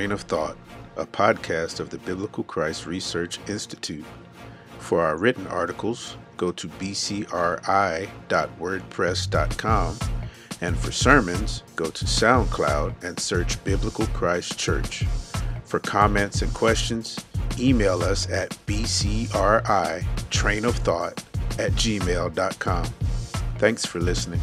Train of Thought, a podcast of the Biblical Christ Research Institute. For our written articles, go to bcri.wordpress.com, and for sermons, go to SoundCloud and search Biblical Christ Church. For comments and questions, email us at bcritrainofthought at gmail.com. Thanks for listening.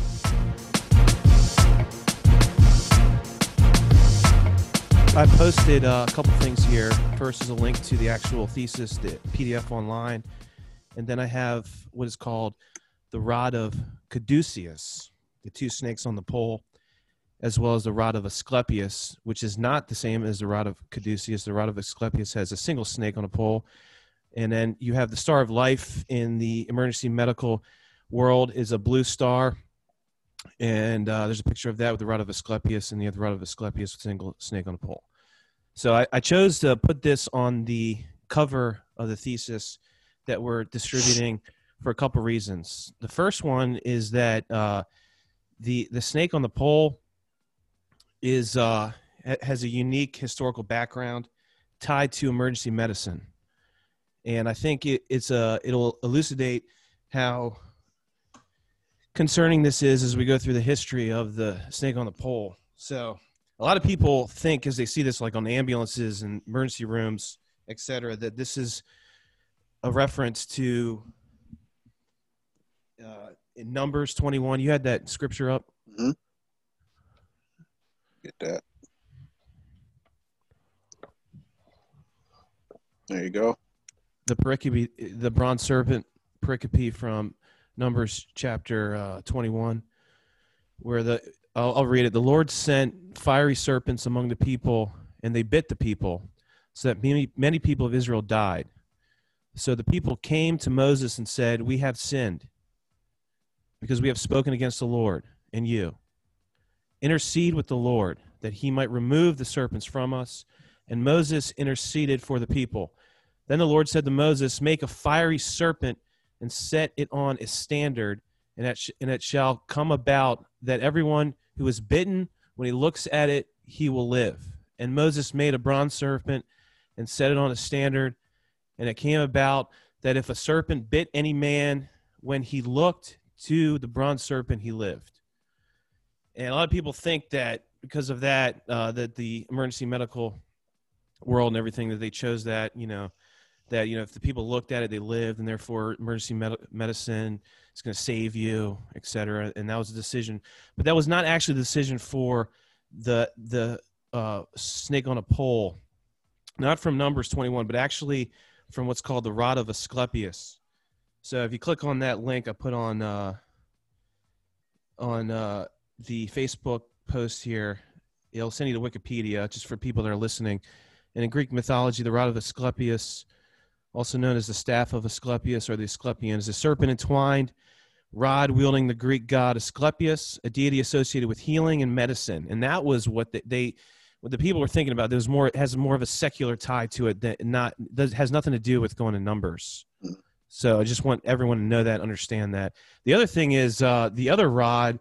I posted uh, a couple things here. First is a link to the actual thesis, the PDF online, and then I have what is called the rod of caduceus, the two snakes on the pole, as well as the rod of Asclepius, which is not the same as the rod of caduceus. The rod of Asclepius has a single snake on a pole, and then you have the star of life in the emergency medical world is a blue star and uh, there's a picture of that with the rod of Asclepius and the other rod of Asclepius with a single snake on a pole. So I, I, chose to put this on the cover of the thesis that we're distributing for a couple reasons. The first one is that uh, the the snake on the pole is uh, has a unique historical background tied to emergency medicine, and I think it, it's a it'll elucidate how concerning this is as we go through the history of the snake on the pole. So a lot of people think as they see this like on ambulances and emergency rooms, et cetera, that this is a reference to uh, in Numbers 21. You had that scripture up. Mm-hmm. Get that. There you go. The pericope, the bronze serpent pericope from Numbers chapter uh, 21, where the I'll, I'll read it. The Lord sent fiery serpents among the people, and they bit the people, so that many, many people of Israel died. So the people came to Moses and said, We have sinned because we have spoken against the Lord and you. Intercede with the Lord that he might remove the serpents from us. And Moses interceded for the people. Then the Lord said to Moses, Make a fiery serpent and set it on a standard, and it, sh- and it shall come about that everyone who is bitten, when he looks at it, he will live. And Moses made a bronze serpent and set it on a standard, and it came about that if a serpent bit any man, when he looked to the bronze serpent, he lived. And a lot of people think that because of that, uh, that the emergency medical world and everything that they chose that, you know, that you know if the people looked at it they lived and therefore emergency med- medicine is going to save you et cetera. And that was a decision but that was not actually the decision for the the uh, snake on a pole. Not from numbers 21 but actually from what's called the rod of asclepius. So if you click on that link i put on uh, on uh, the facebook post here it'll send you to wikipedia just for people that are listening. And in greek mythology the rod of asclepius also known as the staff of Asclepius or the Asclepians, a serpent entwined rod wielding the Greek god Asclepius, a deity associated with healing and medicine. And that was what they, they what the people were thinking about. There was more, it has more of a secular tie to it that not has nothing to do with going to numbers. So I just want everyone to know that, understand that. The other thing is uh, the other rod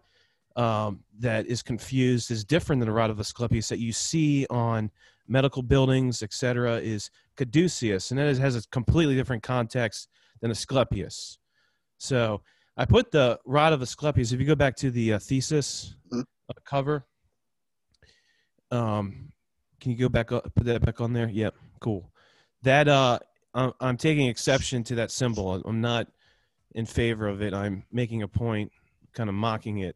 um, that is confused is different than the rod of Asclepius that you see on medical buildings, etc., is caduceus, and that has a completely different context than Asclepius. So I put the rod of Asclepius. If you go back to the uh, thesis mm-hmm. uh, cover, um, can you go back up, put that back on there? Yep, cool. That uh, I'm, I'm taking exception to that symbol. I'm not in favor of it. I'm making a point, kind of mocking it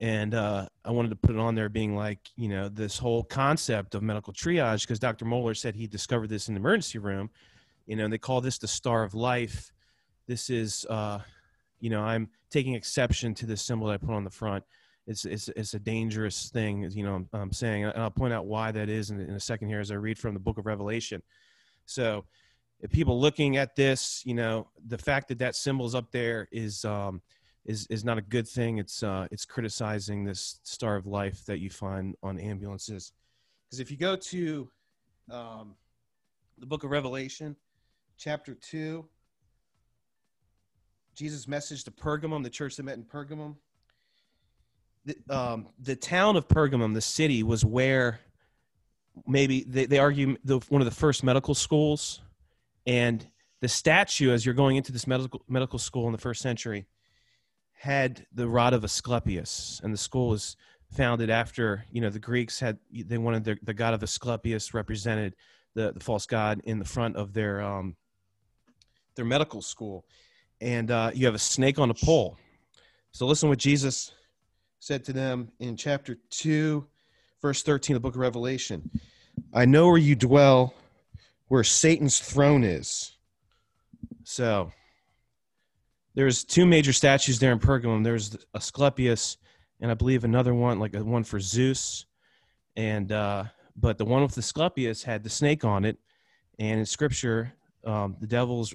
and uh, I wanted to put it on there, being like, you know, this whole concept of medical triage, because Dr. Mohler said he discovered this in the emergency room, you know, and they call this the star of life. This is, uh, you know, I'm taking exception to this symbol that I put on the front. It's it's, it's a dangerous thing, you know. I'm, saying, and I'll point out why that is in, in a second here as I read from the Book of Revelation. So, if people looking at this, you know, the fact that that symbol's up there is. Um, is is not a good thing. It's uh, it's criticizing this star of life that you find on ambulances. Because if you go to um, the book of Revelation, chapter two, Jesus' message to Pergamum, the church that met in Pergamum. The, um, the town of Pergamum, the city, was where maybe they, they argue the, one of the first medical schools and the statue as you're going into this medical medical school in the first century had the rod of asclepius and the school was founded after you know the greeks had they wanted their, the god of asclepius represented the, the false god in the front of their um their medical school. And uh, you have a snake on a pole. So listen what jesus said to them in chapter 2 verse 13 of the book of revelation. I know where you dwell where satan's throne is. So there's two major statues there in pergamum. There's asclepius and I believe another one, like a one for Zeus, and uh, but the one with Asclepius had the snake on it, and in Scripture, um, the devil's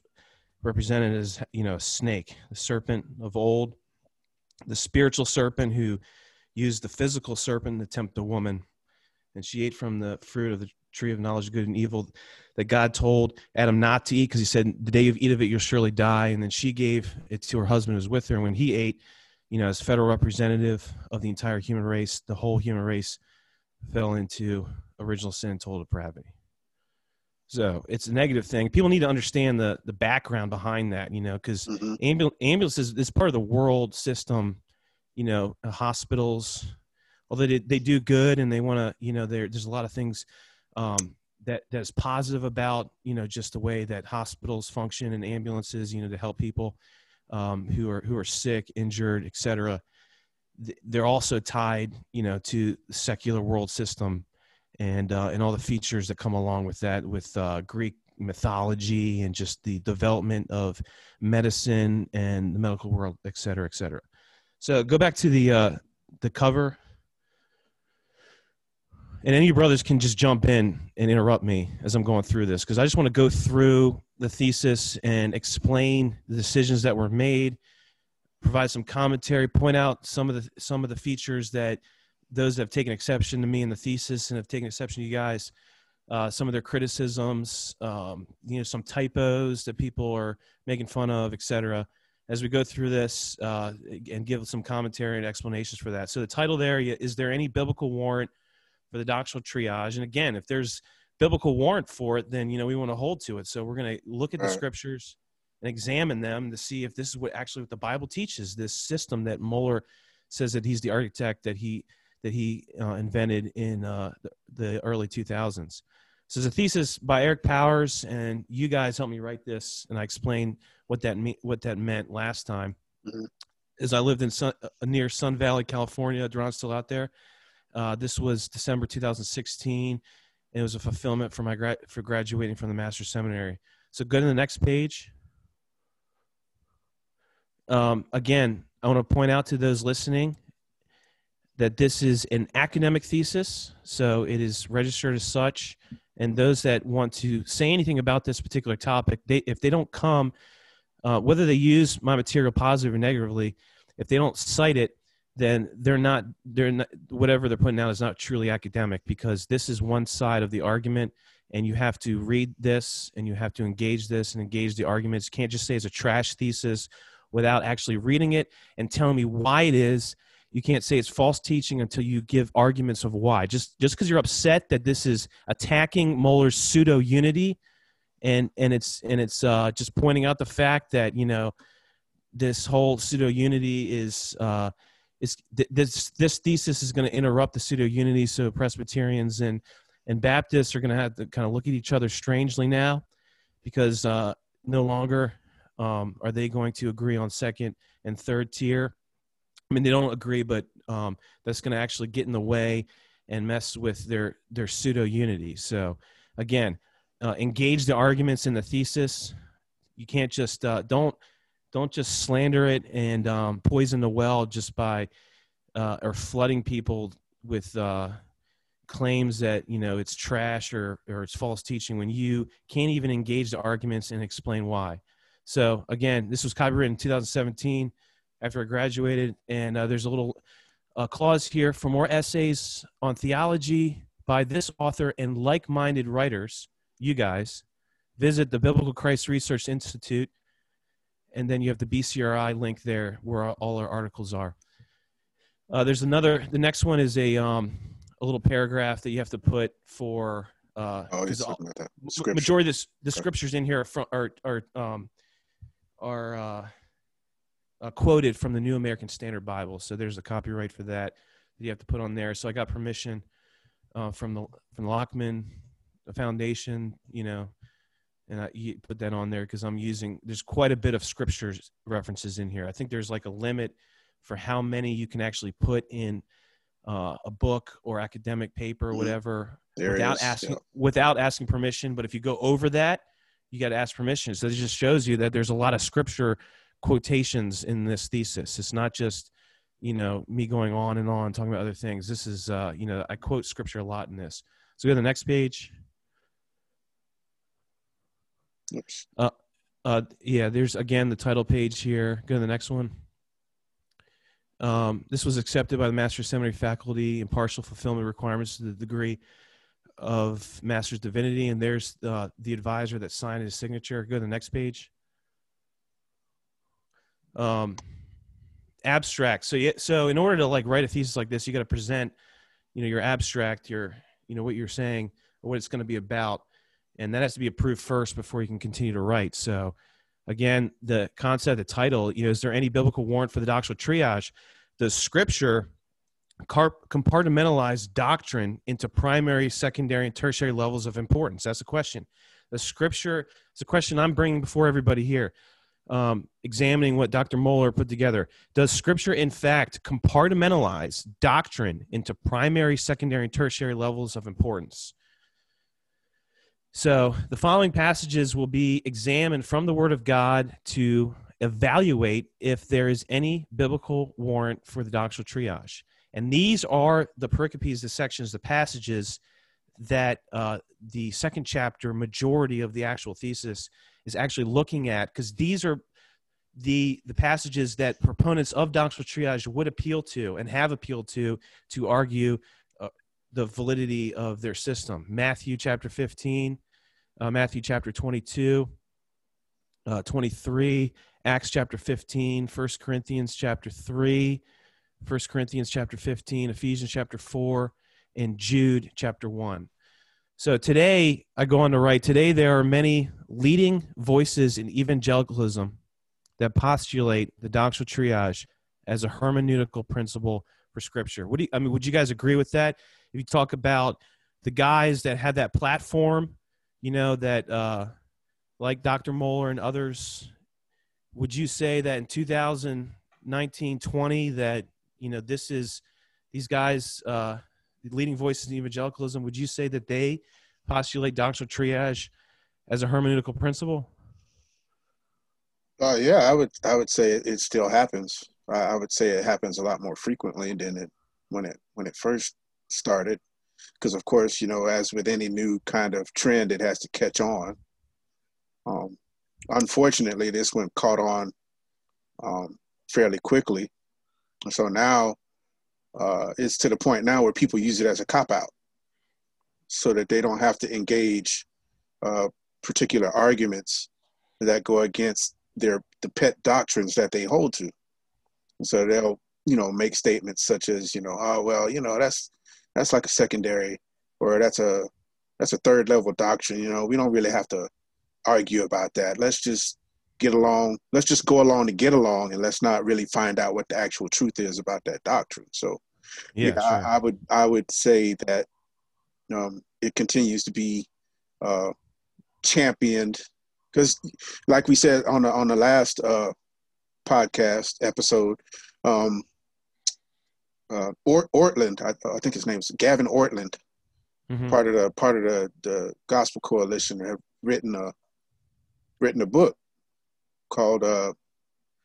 represented as you know a snake, the serpent of old, the spiritual serpent who used the physical serpent to tempt the woman, and she ate from the fruit of the tree of knowledge of good and evil that God told Adam not to eat because he said, The day you eat of it, you'll surely die. And then she gave it to her husband who was with her. And when he ate, you know, as federal representative of the entire human race, the whole human race fell into original sin and total depravity. So it's a negative thing. People need to understand the the background behind that, you know, because mm-hmm. ambul- ambulance is, is part of the world system. You know, uh, hospitals, although they, they do good and they want to, you know, there's a lot of things um, that that's positive about, you know, just the way that hospitals function and ambulances, you know, to help people um, who are who are sick, injured, etc. They're also tied, you know, to the secular world system, and uh, and all the features that come along with that, with uh, Greek mythology and just the development of medicine and the medical world, et cetera, et cetera. So go back to the uh, the cover and any your brothers can just jump in and interrupt me as I'm going through this because I just want to go through the thesis and explain the decisions that were made, provide some commentary, point out some of the some of the features that those that have taken exception to me in the thesis and have taken exception to you guys, uh, some of their criticisms, um, you know, some typos that people are making fun of, etc. As we go through this uh, and give some commentary and explanations for that. So the title there is there any biblical warrant for the doctrinal triage. And again, if there's biblical warrant for it, then you know we want to hold to it. So we're going to look at the scriptures and examine them to see if this is what actually what the Bible teaches. This system that Mohler says that he's the architect that he that he uh, invented in uh, the, the, early 2000s. So it's a thesis by Eric Powers, and you guys helped me write this, and I explained what that me- what that meant last time. Mm-hmm. As I lived in Sun, uh, near Sun Valley, California, Duran's still out there. Uh, this was December 2016. and It was a fulfillment for my gra- for graduating from the master's seminary. So go to the next page. Um, again, I want to point out to those listening that this is an academic thesis, so it is registered as such. And those that want to say anything about this particular topic, they, if they don't come, uh, whether they use my material positive or negatively, if they don't cite it, then they're not they're not whatever they're putting out is not truly academic because this is one side of the argument and you have to read this and you have to engage this and engage the arguments. You can't just say it's a trash thesis without actually reading it and telling me why it is. You can't say it's false teaching until you give arguments of why. Just just because you're upset that this is attacking Mohler's pseudo unity and and it's and it's uh, just pointing out the fact that you know this whole pseudo unity is uh, is this this thesis is going to interrupt the pseudo unity so presbyterians and and baptists are going to have to kind of look at each other strangely now because uh, no longer um, are they going to agree on second and third tier. I mean they don't agree but um, that's going to actually get in the way and mess with their their pseudo unity so again uh, engage the arguments in the thesis. You can't just uh, don't don't just slander it and um, poison the well just by uh, or flooding people with uh, claims that you know it's trash or or it's false teaching when you can't even engage the arguments and explain why. So again, this was copyrighted in 2017 after I graduated, and uh, there's a little uh, clause here for more essays on theology by this author and like-minded writers. You guys visit the Biblical Christ Research Institute and then you have the BCRI link there where all our articles are. Uh, there's another. The next one is a um, a little paragraph that you have to put for uh Oh, he's all- that. Scripture. majority of this, the scriptures in here are from, are are um are uh, uh, quoted from the New American Standard Bible. So there's a copyright for that that you have to put on there. So I got permission uh, from the from the Lockman Foundation, you know, and I you put that on there because I'm using. There's quite a bit of scripture references in here. I think there's like a limit for how many you can actually put in uh, a book or academic paper or Mhm. whatever There without asking yeah. without asking permission. But if you go over that, you got to ask permission. So it just shows you that there's a lot of scripture quotations in this thesis. It's not just you know me going on and on talking about other things. This is uh, you know I quote scripture a lot in this. So go to the next page. Oops. Uh, yeah, there's again the title page here. Go to the next one. Um, this was accepted by the Master's Seminary faculty in partial fulfillment requirements to the degree of Master's Divinity. And there's uh, the advisor that signed his signature. Go to the next page. Um, abstract. So yeah, so in order to like write a thesis like this, you got to present, you know, your abstract, your, you know, what you're saying what it's going to be about and that has to be approved first before you can continue to write. So, again, the concept, the title, you know, is there any biblical warrant for the doctrinal triage? The scripture compartmentalized doctrine into primary, secondary, and tertiary levels of importance. That's the question. The scripture is a question I'm bringing before everybody here. Um, examining what Dr. Mohler put together. Does Scripture, in fact, compartmentalize doctrine into primary, secondary, and tertiary levels of importance? So the following passages will be examined from the Word of God to evaluate if there is any biblical warrant for the doctrinal triage. And these are the pericopes, the sections, the passages that uh, the second chapter, majority of the actual thesis, is actually looking at, because these are the the passages that proponents of doctrinal triage would appeal to and have appealed to to argue the validity of their system. Matthew chapter 15, uh, Matthew chapter 22, uh, 23, Acts chapter 15, 1 Corinthians chapter 3, 1 Corinthians chapter 15, Ephesians chapter 4, and Jude chapter 1. So today, I go on to write, today there are many leading voices in evangelicalism that postulate the doctrinal triage as a hermeneutical principle for scripture. What do you, I mean, would you guys agree with that? If you talk about the guys that had that platform, you know, that uh, like Dr. Mohler and others, would you say that in 2019 20 that, you know, this is these guys, uh, the leading voices in evangelicalism, would you say that they postulate doctrinal triage as a hermeneutical principle? Uh, yeah, I would I would say it, it still happens. I, would say it happens a lot more frequently than it when it when it first started, because of course you know as with any new kind of trend, it has to catch on. Um, unfortunately, this one caught on um, fairly quickly, so now uh, it's to the point now where people use it as a cop out, so that they don't have to engage uh, particular arguments that go against their the pet doctrines that they hold to. So they'll, you know, make statements such as, you know, oh well, you know, that's that's like a secondary or that's a that's a third level doctrine, you know, we don't really have to argue about that. Let's just get along, let's just go along to get along and let's not really find out what the actual truth is about that doctrine. So Yeah, yeah, I, I would I would say that um, it continues to be uh, championed because, like we said on the on the last uh, podcast episode, um, uh, Ort, Ortlund, I, I think his name's Gavin Ortlund, Mhm. part of the part of the, the Gospel Coalition, have written a written a book called uh,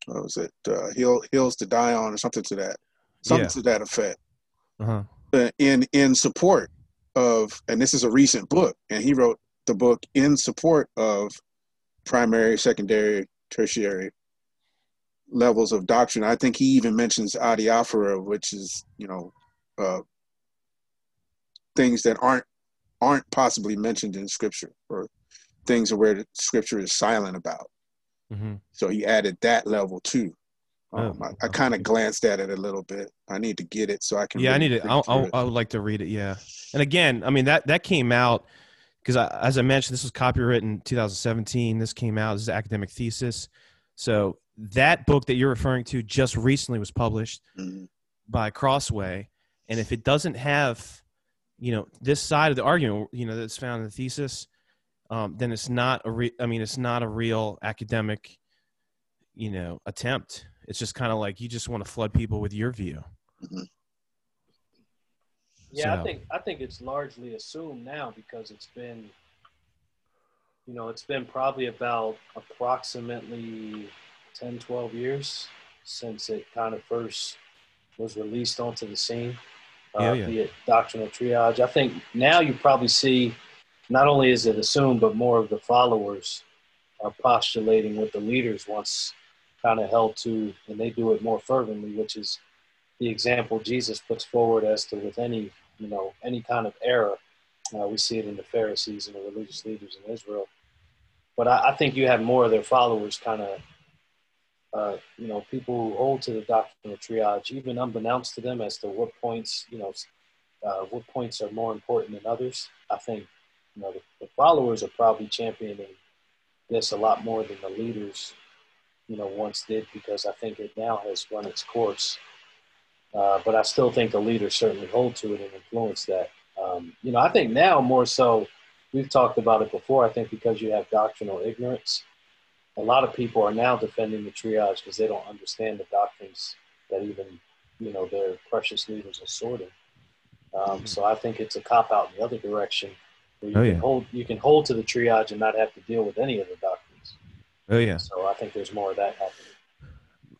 what was it uh, Hill, Hills to Die On or something to that something Yeah. to that effect Uh-huh. uh, in in support of and this is a recent book and he wrote the book in support of primary secondary tertiary levels of doctrine i think he even mentions adiaphora which is you know uh, things that aren't aren't possibly mentioned in scripture or things where scripture is silent about Mhm. so he added that level too Um, oh, I, I kind of glanced at it a little bit. I need to get it so I can. Yeah, really I need it. I'll, I'll, I would like to read it. Yeah, and again, I mean that that came out because as I mentioned, this was copywritten 2017. This came out as an academic thesis. So that book that you're referring to just recently was published mm-hmm. by Crossway, and if it doesn't have, you know, this side of the argument, you know, that's found in the thesis, um, then it's not a re- I mean, it's not a real academic, you know, attempt. It's just kind of like you just want to flood people with your view. Mm-hmm. Yeah, so. I think I think it's largely assumed now because it's been, you know, it's been probably about approximately 10, 12 years since it kind of first was released onto the scene. Uh, yeah, yeah. Be it doctrinal triage. I think now you probably see not only is it assumed, but more of the followers are postulating what the leaders once kind of held to, and they do it more fervently, which is the example Jesus puts forward as to with any, you know, any kind of error. Uh, we see it in the Pharisees and the religious leaders in Israel. But I, I think you have more of their followers kind of uh, you know, people who hold to the doctrine of triage, even unbeknownst to them as to what points, you know, uh, what points are more important than others. I think, you know, the, the, followers are probably championing this a lot more than the leaders, you know, once did because I think it now has run its course. Uh, but I still think the leaders certainly hold to it and influence that. Um, you know, I think now more so, we've talked about it before. I think because you have doctrinal ignorance, a lot of people are now defending the triage because they don't understand the doctrines that even you know their precious leaders are sorting. Um, mm-hmm. so I think it's a cop out in the other direction. Where you oh, can yeah. hold you can hold to the triage and not have to deal with any of the doctrines. Oh yeah. So I think there's more of that happening.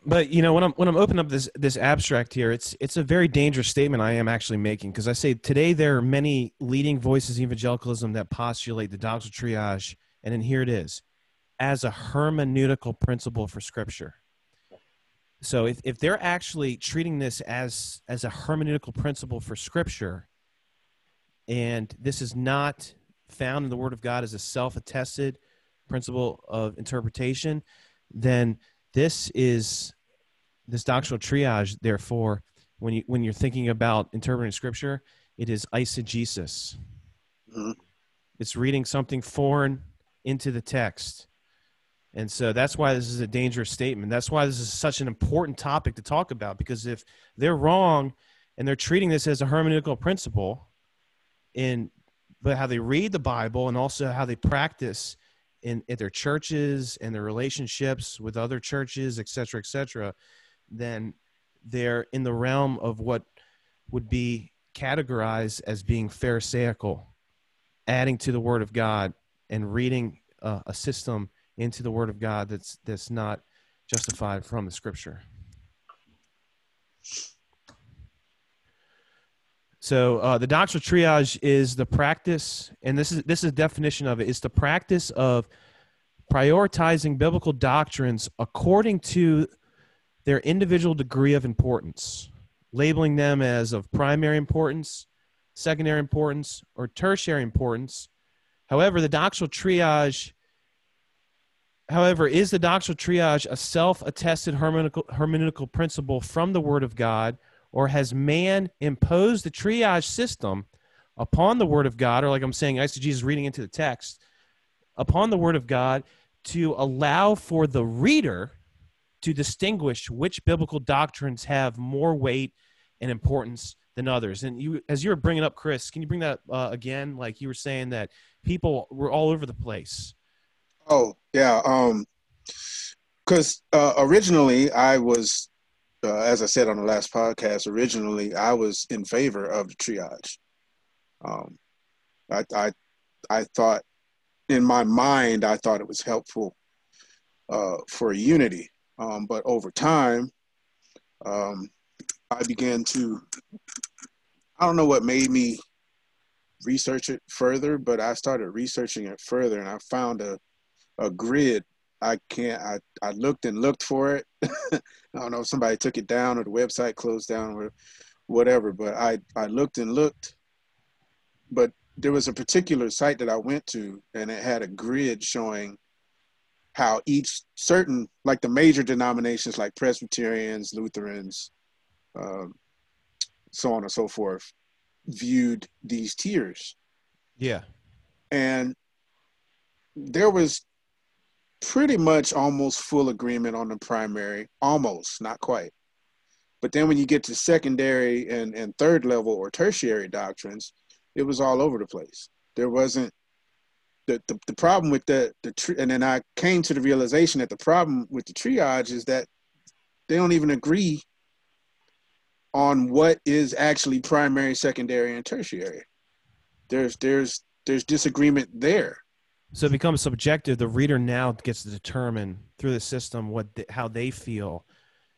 But you know when I'm when I'm opening up this this abstract here, it's it's a very dangerous statement I am actually making because I say today there are many leading voices in evangelicalism that postulate the doctrinal triage, and then here it is as a hermeneutical principle for scripture. So if, if they're actually treating this as as a hermeneutical principle for scripture, and this is not found in the Word of God as a self-attested principle of interpretation, then this is this doctrinal triage. Therefore, when you when you're thinking about interpreting Scripture, it is eisegesis. Mm-hmm. It's reading something foreign into the text and so that's why this is a dangerous statement. That's why this is such an important topic to talk about because if they're wrong and they're treating this as a hermeneutical principle in but how they read the Bible and also how they practice in at their churches and their relationships with other churches, et cetera, et cetera, then they're in the realm of what would be categorized as being pharisaical, adding to the Word of God and reading uh, a system into the Word of God that's that's not justified from the Scripture. So uh, the doctrinal triage is the practice, and this is this is definition of it. It's the practice of prioritizing biblical doctrines according to their individual degree of importance, labeling them as of primary importance, secondary importance, or tertiary importance. However, the doctrinal triage However, is the doctrinal triage a self attested hermeneutical, hermeneutical principle from the Word of God, or has man imposed the triage system upon the Word of God, or like I'm saying, Jesus reading into the text, upon the Word of God to allow for the reader to distinguish which biblical doctrines have more weight and importance than others? And you, as you were bringing up, Chris, can you bring that uh, again? Like you were saying that people were all over the place Oh yeah, um, because uh, originally I was, uh, as I said on the last podcast, originally I was in favor of the triage. Um, I, I, I thought, in my mind, I thought it was helpful uh, for unity. Um, but over time, um, I began to, I don't know what made me research it further, but I started researching it further, and I found a a grid. I can't. I, I looked and looked for it. I don't know if somebody took it down or the website closed down or whatever. But I I looked and looked. But there was a particular site that I went to, and it had a grid showing how each certain like the major denominations like Presbyterians, Lutherans, um, so on and so forth, viewed these tiers. Yeah. And there was pretty much almost full agreement on the primary, almost, not quite. But then when you get to secondary and, and third level or tertiary doctrines, it was all over the place. There wasn't the, the, the problem with the, the tri- and then I came to the realization that the problem with the triage is that they don't even agree on what is actually primary, secondary, and tertiary. There's there's there's disagreement there. So it becomes subjective. The reader now gets to determine through the system what the, how they feel,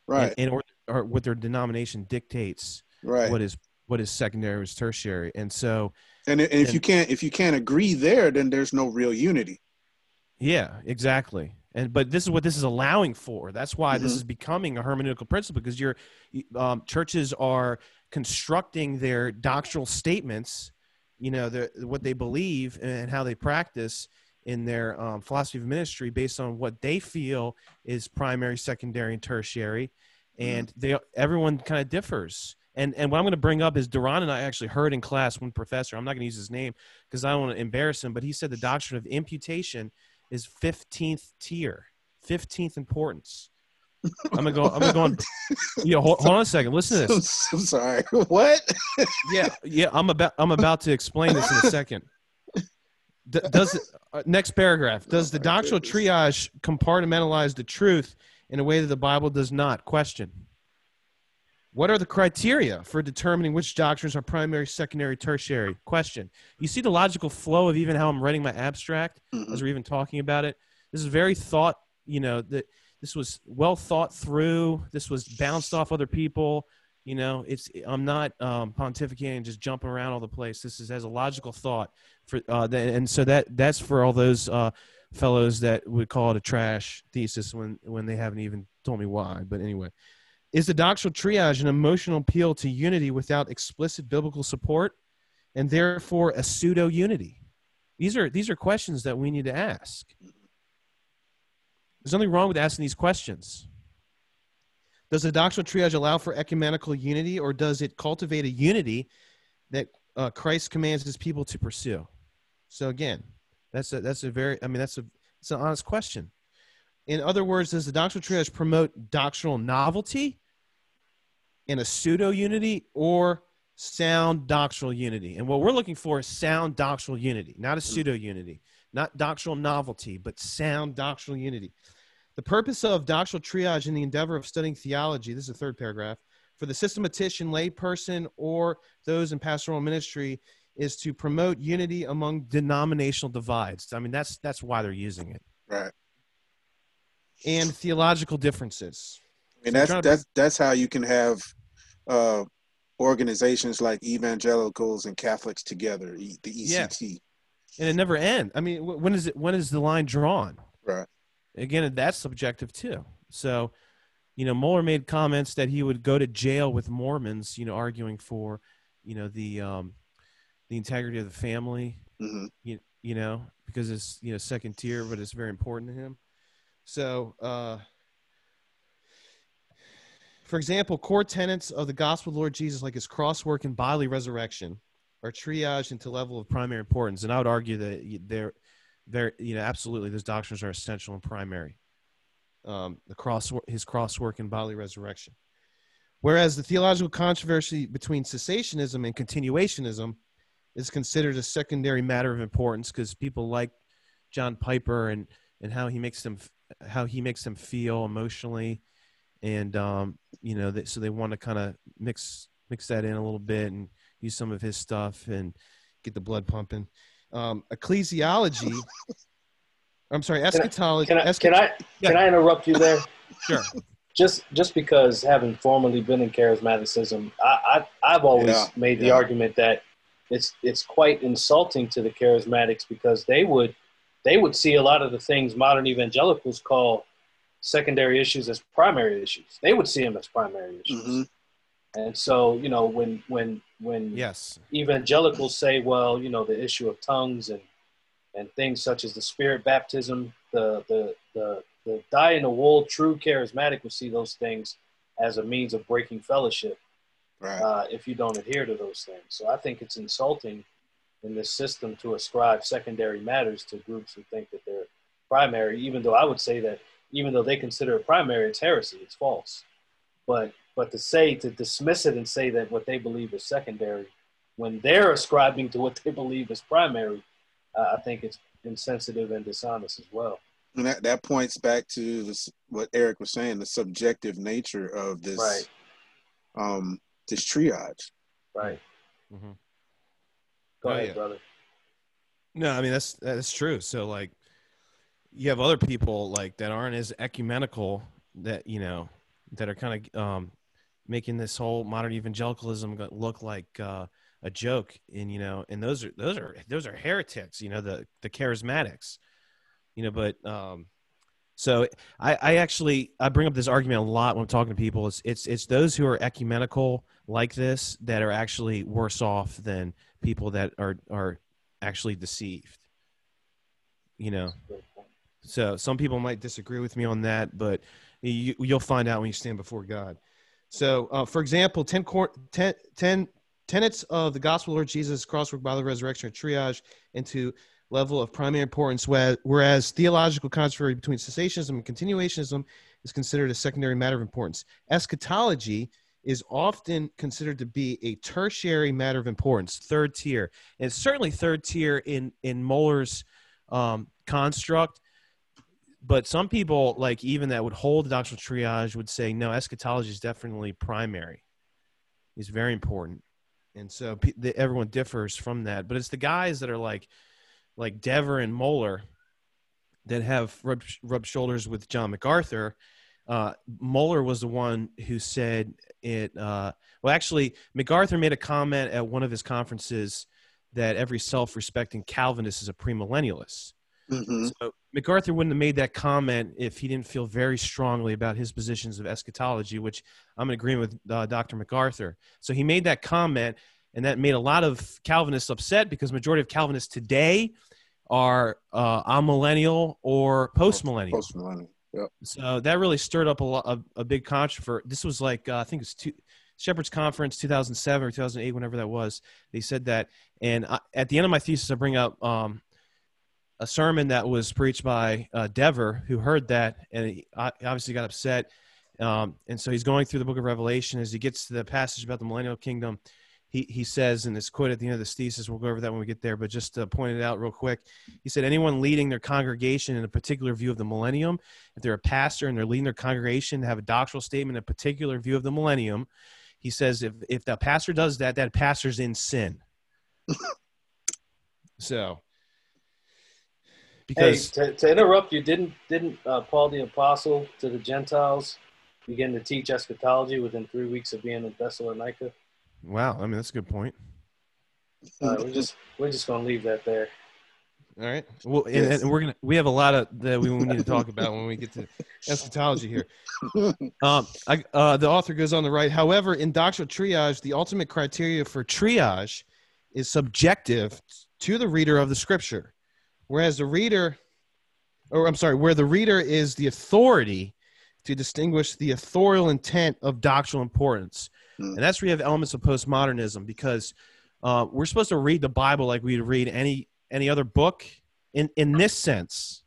Right. and, and or, or what their denomination dictates right. what is what is secondary, what is tertiary, and so and, and if and- you can't if you can't agree there, then there's no real unity. Yeah, exactly. And but this is what this is allowing for. That's why this Mhm. is becoming a hermeneutical principle because you're um, churches are constructing their doctrinal statements, you know, the, what they believe and how they practice in their um, philosophy of ministry based on what they feel is primary, secondary, and tertiary, and they everyone kind of differs. And and what I'm going to bring up is Duran and I actually heard in class one professor. I'm not going to use his name because I don't want to embarrass him, but he said the doctrine of imputation is 15th tier, 15th importance. I'm gonna go. I'm gonna go on. Yeah, hold, hold on a second. Listen to this. I'm sorry. What? Yeah, yeah. I'm about. I'm about to explain this in a second. D- does uh, next paragraph? Does the doctrinal triage compartmentalize the truth in a way that the Bible does not? Question. What are the criteria for determining which doctrines are primary, secondary, tertiary? Question. You see the logical flow of even how I'm writing my abstract Mhm. as we're even talking about it. This is very thought. You know that this was well thought through. This was bounced off other people. You know, it's I'm not um, pontificating, just jumping around all the place. This is as a logical thought for, uh, and so that that's for all those uh, fellows that would call it a trash thesis when when they haven't even told me why. But anyway, is the doctrinal triage an emotional appeal to unity without explicit biblical support, and therefore a pseudo unity? These are these are questions that we need to ask. There's nothing wrong with asking these questions. Does the doctrinal triage allow for ecumenical unity, or does it cultivate a unity that uh, Christ commands his people to pursue? So again, that's a that's a very I mean that's a it's an honest question. In other words, does the doctrinal triage promote doctrinal novelty and a pseudo unity, or sound doctrinal unity? And what we're looking for is sound doctrinal unity, not a pseudo unity, not doctrinal novelty, but sound doctrinal unity. The purpose of doctrinal triage in the endeavor of studying theology, this is the third paragraph, for the systematician, layperson, or those in pastoral ministry is to promote unity among denominational divides. I mean, that's that's why they're using it. Right. And theological differences. And So that's trying to- that's that's how you can have uh, organizations like evangelicals and Catholics together, the ECT. And it never end. I mean, when is it when is the line drawn? Right. Again, that's subjective too. So, you know, Mohler made comments that he would go to jail with Mormons, you know, arguing for, you know, the um the integrity of the family, hmm you, you know, because it's you know second tier, but it's very important to him. So, uh, for example, core tenets of the gospel of Lord Jesus, like his cross work and bodily resurrection, are triaged into level of primary importance. And I would argue that y- they're you know, absolutely those doctrines are essential and primary. Um, the cross, his cross work and bodily resurrection. Whereas the theological controversy between cessationism and continuationism is considered a secondary matter of importance because people like John Piper and and how he makes them how he makes them feel emotionally, and um, you know, so they want to kind of mix mix that in a little bit and use some of his stuff and get the blood pumping. Um, ecclesiology. I'm sorry, eschatology. Can I, esch- can I Yeah. can I interrupt you there? Sure. Just just because having formerly been in charismaticism, I, I I've always Yeah, made the yeah. argument that it's it's quite insulting to the charismatics because they would they would see a lot of the things modern evangelicals call secondary issues as primary issues. They would see them as primary issues. hmm And so, you know, when when when Yes. evangelicals say, well, you know, the issue of tongues and and things such as the spirit baptism, the the the the die in the wool true charismatic would see those things as a means of breaking fellowship Right. uh, if you don't adhere to those things. So I think it's insulting in this system to ascribe secondary matters to groups who think that they're primary, even though I would say that even though they consider it primary, it's heresy, it's false. But but to say to dismiss it and say that what they believe is secondary when they're ascribing to what they believe is primary, uh, I think it's insensitive and dishonest as well. and that, that points back to this, what Eric was saying, the subjective nature of this Right. um this triage. Right. Mm-hmm. Go Oh, ahead, yeah. brother. No, I mean that's that's true. So like, you have other people like that aren't as ecumenical that you know that are kind of um, making this whole modern evangelicalism look like uh, a joke, and you know, and those are those are those are heretics. You know, the the charismatics. You know, but um, so I, I actually I bring up this argument a lot when I'm talking to people. It's it's it's those who are ecumenical like this that are actually worse off than people that are are actually deceived. You know, so some people might disagree with me on that, but you, you'll find out when you stand before God. So, uh, for example, 10, cor- 10, 10 tenets of the gospel Lord Jesus, crosswork by the resurrection, are triage into level of primary importance, whe- whereas theological controversy between cessationism and continuationism is considered a secondary matter of importance. Eschatology is often considered to be a tertiary matter of importance, third tier. And certainly third tier in, in Mohler's um, construct. But some people, like even that would hold the doctrinal triage, would say, no, eschatology is definitely primary. It's very important. And so the, everyone differs from that. But it's the guys that are like, like Dever and Mohler that have rubbed, rubbed shoulders with John MacArthur. Uh, Mohler was the one who said it. Uh, well, actually, MacArthur made a comment at one of his conferences that every self-respecting Calvinist is a premillennialist. Mhm. So MacArthur wouldn't have made that comment if he didn't feel very strongly about his positions of eschatology, which I'm in agreement with uh, Dr. MacArthur. So he made that comment, and that made a lot of Calvinists upset because majority of Calvinists today are uh, amillennial or postmillennial. Post-millennial. Yep. So that really stirred up a, lot, a, a big controversy. This was like uh, I think it's two, Shepherd's Conference 2007 or 2008, whenever that was. They said that, and I, at the end of my thesis, I bring up um, a sermon that was preached by uh, Dever, who heard that, and he obviously got upset. Um, and so he's going through the Book of Revelation as he gets to the passage about the Millennial Kingdom. He he says, and it's quote at the end of this thesis. We'll go over that when we get there, but just to point it out real quick, he said, anyone leading their congregation in a particular view of the millennium if they're a pastor and they're leading their congregation to have a doctrinal statement, a particular view of the millennium, he says if if the pastor does that, that pastor's in sin. so, because hey, to, to interrupt you, didn't didn't uh, Paul the apostle to the Gentiles begin to teach eschatology within three weeks of being in Thessalonica? wow, I mean that's a good point. Uh, we're just we're just gonna leave that there. All right. Well, and, Yes. and we're gonna we have a lot of that we need to talk about when we get to eschatology here. Um, I, uh, the author goes on to write, however, in doctrinal triage, the ultimate criteria for triage is subjective to the reader of the scripture, whereas the reader, or I'm sorry, where the reader is the authority to distinguish the authorial intent of doctrinal importance. Hmm. And that's where you have elements of postmodernism because uh, we're supposed to read the Bible like we'd read any any other book in in this sense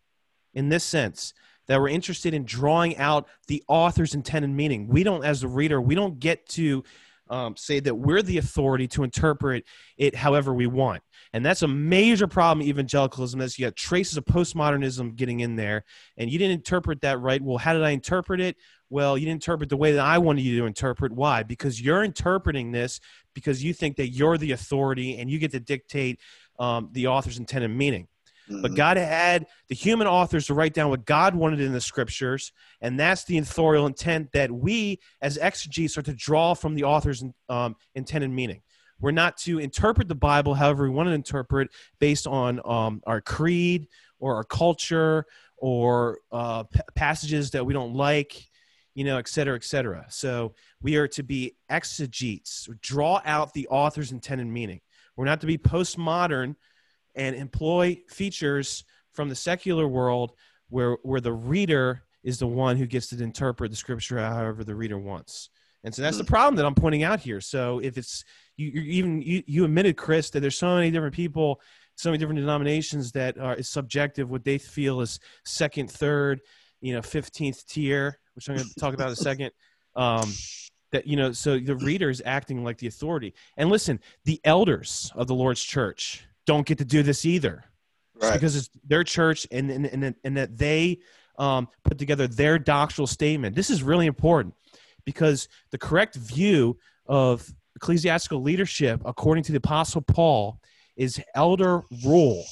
in this sense that we're interested in drawing out the author's intended meaning we don't as the reader we don't get to um, say that we're the authority to interpret it however we want and that's a major problem in evangelicalism as you got traces of postmodernism getting in there and you didn't interpret that right. Well how did i interpret it? Well you didn't interpret the way that i wanted you to interpret. Why? Because you're interpreting this because you think that you're the authority and you get to dictate um, the author's intended meaning. But Mhm. God had the human authors to write down what God wanted in the scriptures, and that's the authorial intent that we, as exegetes, are to draw from the author's um, intended meaning. We're not to interpret the Bible however we want to interpret based on um, our creed or our culture or uh, p- passages that we don't like, you know, et cetera, et cetera. So we are to be exegetes, draw out the author's intended meaning. We're not to be postmodern and employ features from the secular world where where the reader is the one who gets to interpret the scripture however the reader wants. And so that's the problem that I'm pointing out here. So if it's you, you even you, you admitted, Chris, that there's so many different people, so many different denominations that are is subjective what they feel is second, third, you know, fifteenth tier, which I'm going to talk about in a second. Um, that you know, so the reader is acting like the authority. And listen, the elders of the Lord's church don't get to do this either, Right. because it's their church, and and and, and that they um, put together their doctrinal statement. This is really important because the correct view of ecclesiastical leadership, according to the Apostle Paul, is elder rule,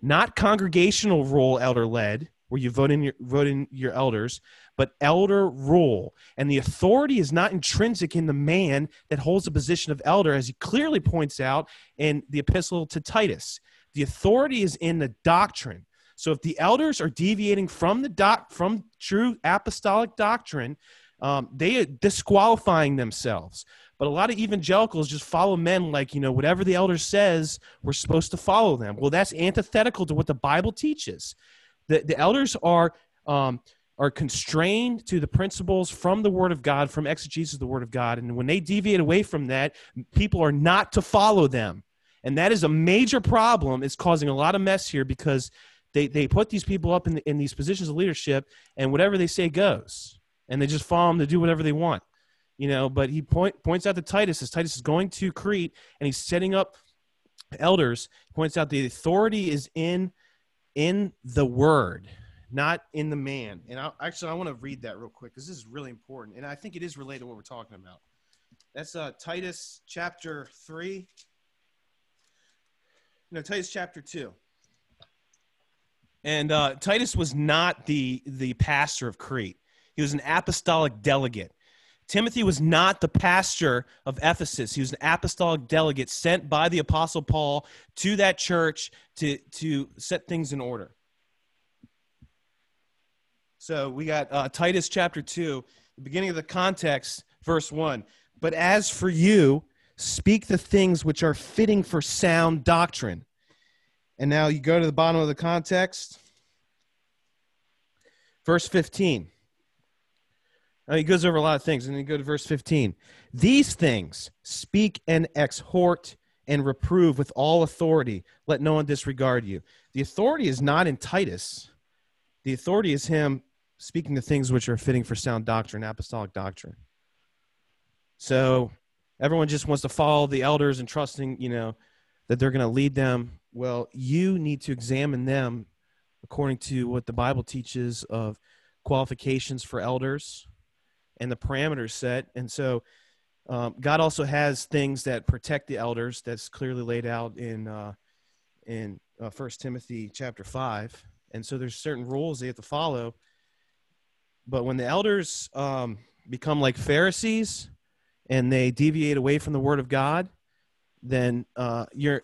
not congregational rule, elder led, where you vote in your vote in your elders, but elder rule. And the authority is not intrinsic in the man that holds the position of elder, as he clearly points out in the epistle to Titus. The authority is in the doctrine. So if the elders are deviating from the doc from true apostolic doctrine, um, they are disqualifying themselves. But a lot of evangelicals just follow men like, you know, whatever the elder says, we're supposed to follow them. Well, that's antithetical to what the Bible teaches. The, the elders are, um, are constrained to the principles from the Word of God, from exegesis of the Word of God. And when they deviate away from that, people are not to follow them. And that is a major problem. It's causing a lot of mess here because they, they put these people up in, the, in these positions of leadership, and whatever they say goes. And they just follow them to do whatever they want you know but he point, points out to titus as titus is going to crete and he's setting up elders. He points out the authority is in in the word not in the man. And I, actually i want to read that real quick because this is really important. And i think it is related to what we're talking about. That's uh, titus chapter 3 no titus chapter 2 and uh, titus was not the the pastor of crete he was an apostolic delegate Timothy was not the pastor of Ephesus. He was an apostolic delegate sent by the apostle Paul to that church to, to set things in order. So we got uh, Titus chapter 2, the beginning of the context, verse 1. But as for you, speak the things which are fitting for sound doctrine. And now you go to the bottom of the context. Verse 15. He goes over a lot of things, and then you go to verse 15. These things speak and exhort and reprove with all authority. Let no one disregard you. The authority is not in Titus. The authority is him speaking the things which are fitting for sound doctrine, apostolic doctrine. So everyone just wants to follow the elders and trusting, you know, that they're going to lead them. Well, you need to examine them according to what the Bible teaches of qualifications for elders and the parameters set. And so um, God also has things that protect the elders. That's clearly laid out in uh, in uh, First Timothy chapter five. And so there's certain rules they have to follow. But when the elders um, become like Pharisees and they deviate away from the Word of God, then uh, you're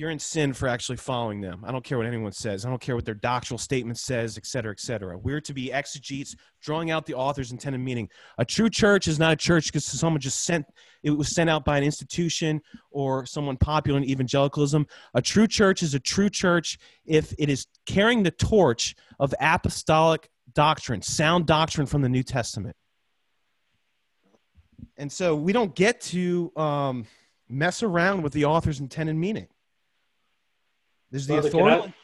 you're in sin for actually following them. I don't care what anyone says. I don't care what their doctrinal statement says, et cetera, et cetera. We're to be exegetes, drawing out the author's intended meaning. A true church is not a church because someone just sent it was sent out by an institution or someone popular in evangelicalism. A true church is a true church if it is carrying the torch of apostolic doctrine, sound doctrine from the New Testament. And so we don't get to um, mess around with the author's intended meaning. There's the Brother, authority. Can I,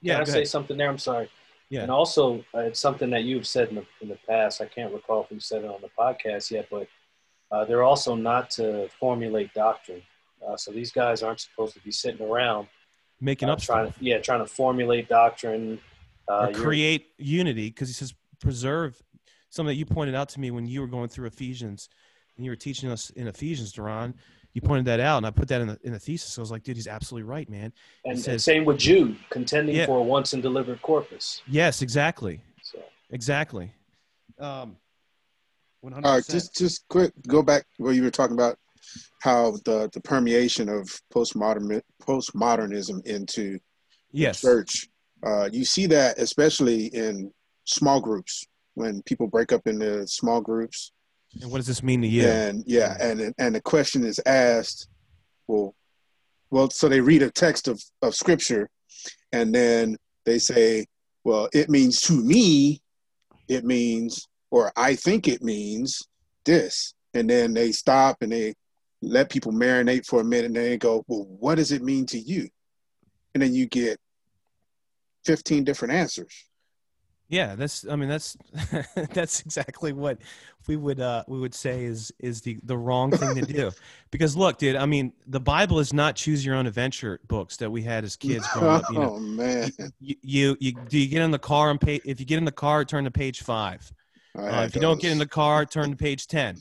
yeah, can I say ahead. something there? I'm sorry. Yeah. And also, uh, it's something that you've said in the, in the past. I can't recall if you said it on the podcast yet, but uh, they're also not to formulate doctrine. Uh, so these guys aren't supposed to be sitting around making uh, up trying stuff. to yeah trying to formulate doctrine. Uh, or create unity because he says preserve something that you pointed out to me when you were going through Ephesians and you were teaching us in Ephesians, Duran. You pointed that out, and I put that in the in the thesis. I was like, dude, he's absolutely right, man. and, says- and same with Jude, contending Yeah. for a once and delivered corpus. Yes, exactly, So exactly. Um, one hundred All right, just just quick, go back where you were talking about how the the permeation of postmodern postmodernism into Yes, church. Uh, you see that especially in small groups when people break up into small groups, and what does this mean to you? and yeah, and and the question is asked, well, well, so they read a text of of scripture, and then they say, well, it means to me, it means, or I think it means this. And then they stop and they let people marinate for a minute and then they go, well, what does it mean to you? And then you get 15 different answers. Yeah, that's. I mean, that's that's exactly what we would uh, we would say is is the the wrong thing to do. because look, dude. I mean, the Bible is not choose your own adventure books that we had as kids growing up. You know, oh man, you, you, you do you get in the car and pay if you get in the car, turn to page five. Uh, if you don't get in the car, turn to page ten.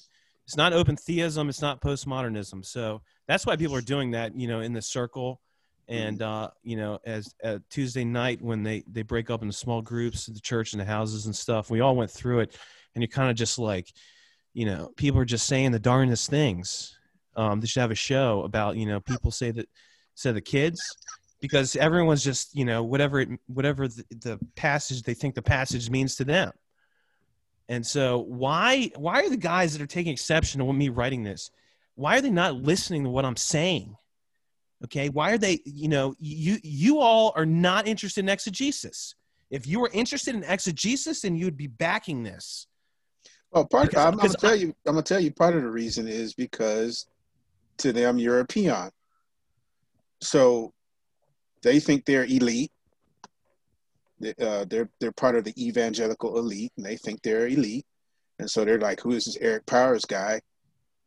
It's not open theism. It's not postmodernism. So that's why people are doing that. You know, in the circle and uh, you know as uh, tuesday night when they they break up into small groups the church and the houses and stuff we all went through it. And you're kind of just like you know people are just saying the darndest things. Um, they should have a show about you know people say that say the kids because everyone's just you know whatever it whatever the, the passage they think the passage means to them. And so why why are the guys that are taking exception to me writing this why are they not listening to what i'm saying Okay, why are they? You know, you you all are not interested in exegesis. If you were interested in exegesis, then you would be backing this. Well, part because, I'm, I'm gonna tell you, I'm gonna tell you part of the reason is because to them you're a peon. So they think they're elite. Uh, they're they're part of the evangelical elite, and they think they're elite. And so they're like, "Who is this Eric Powers guy?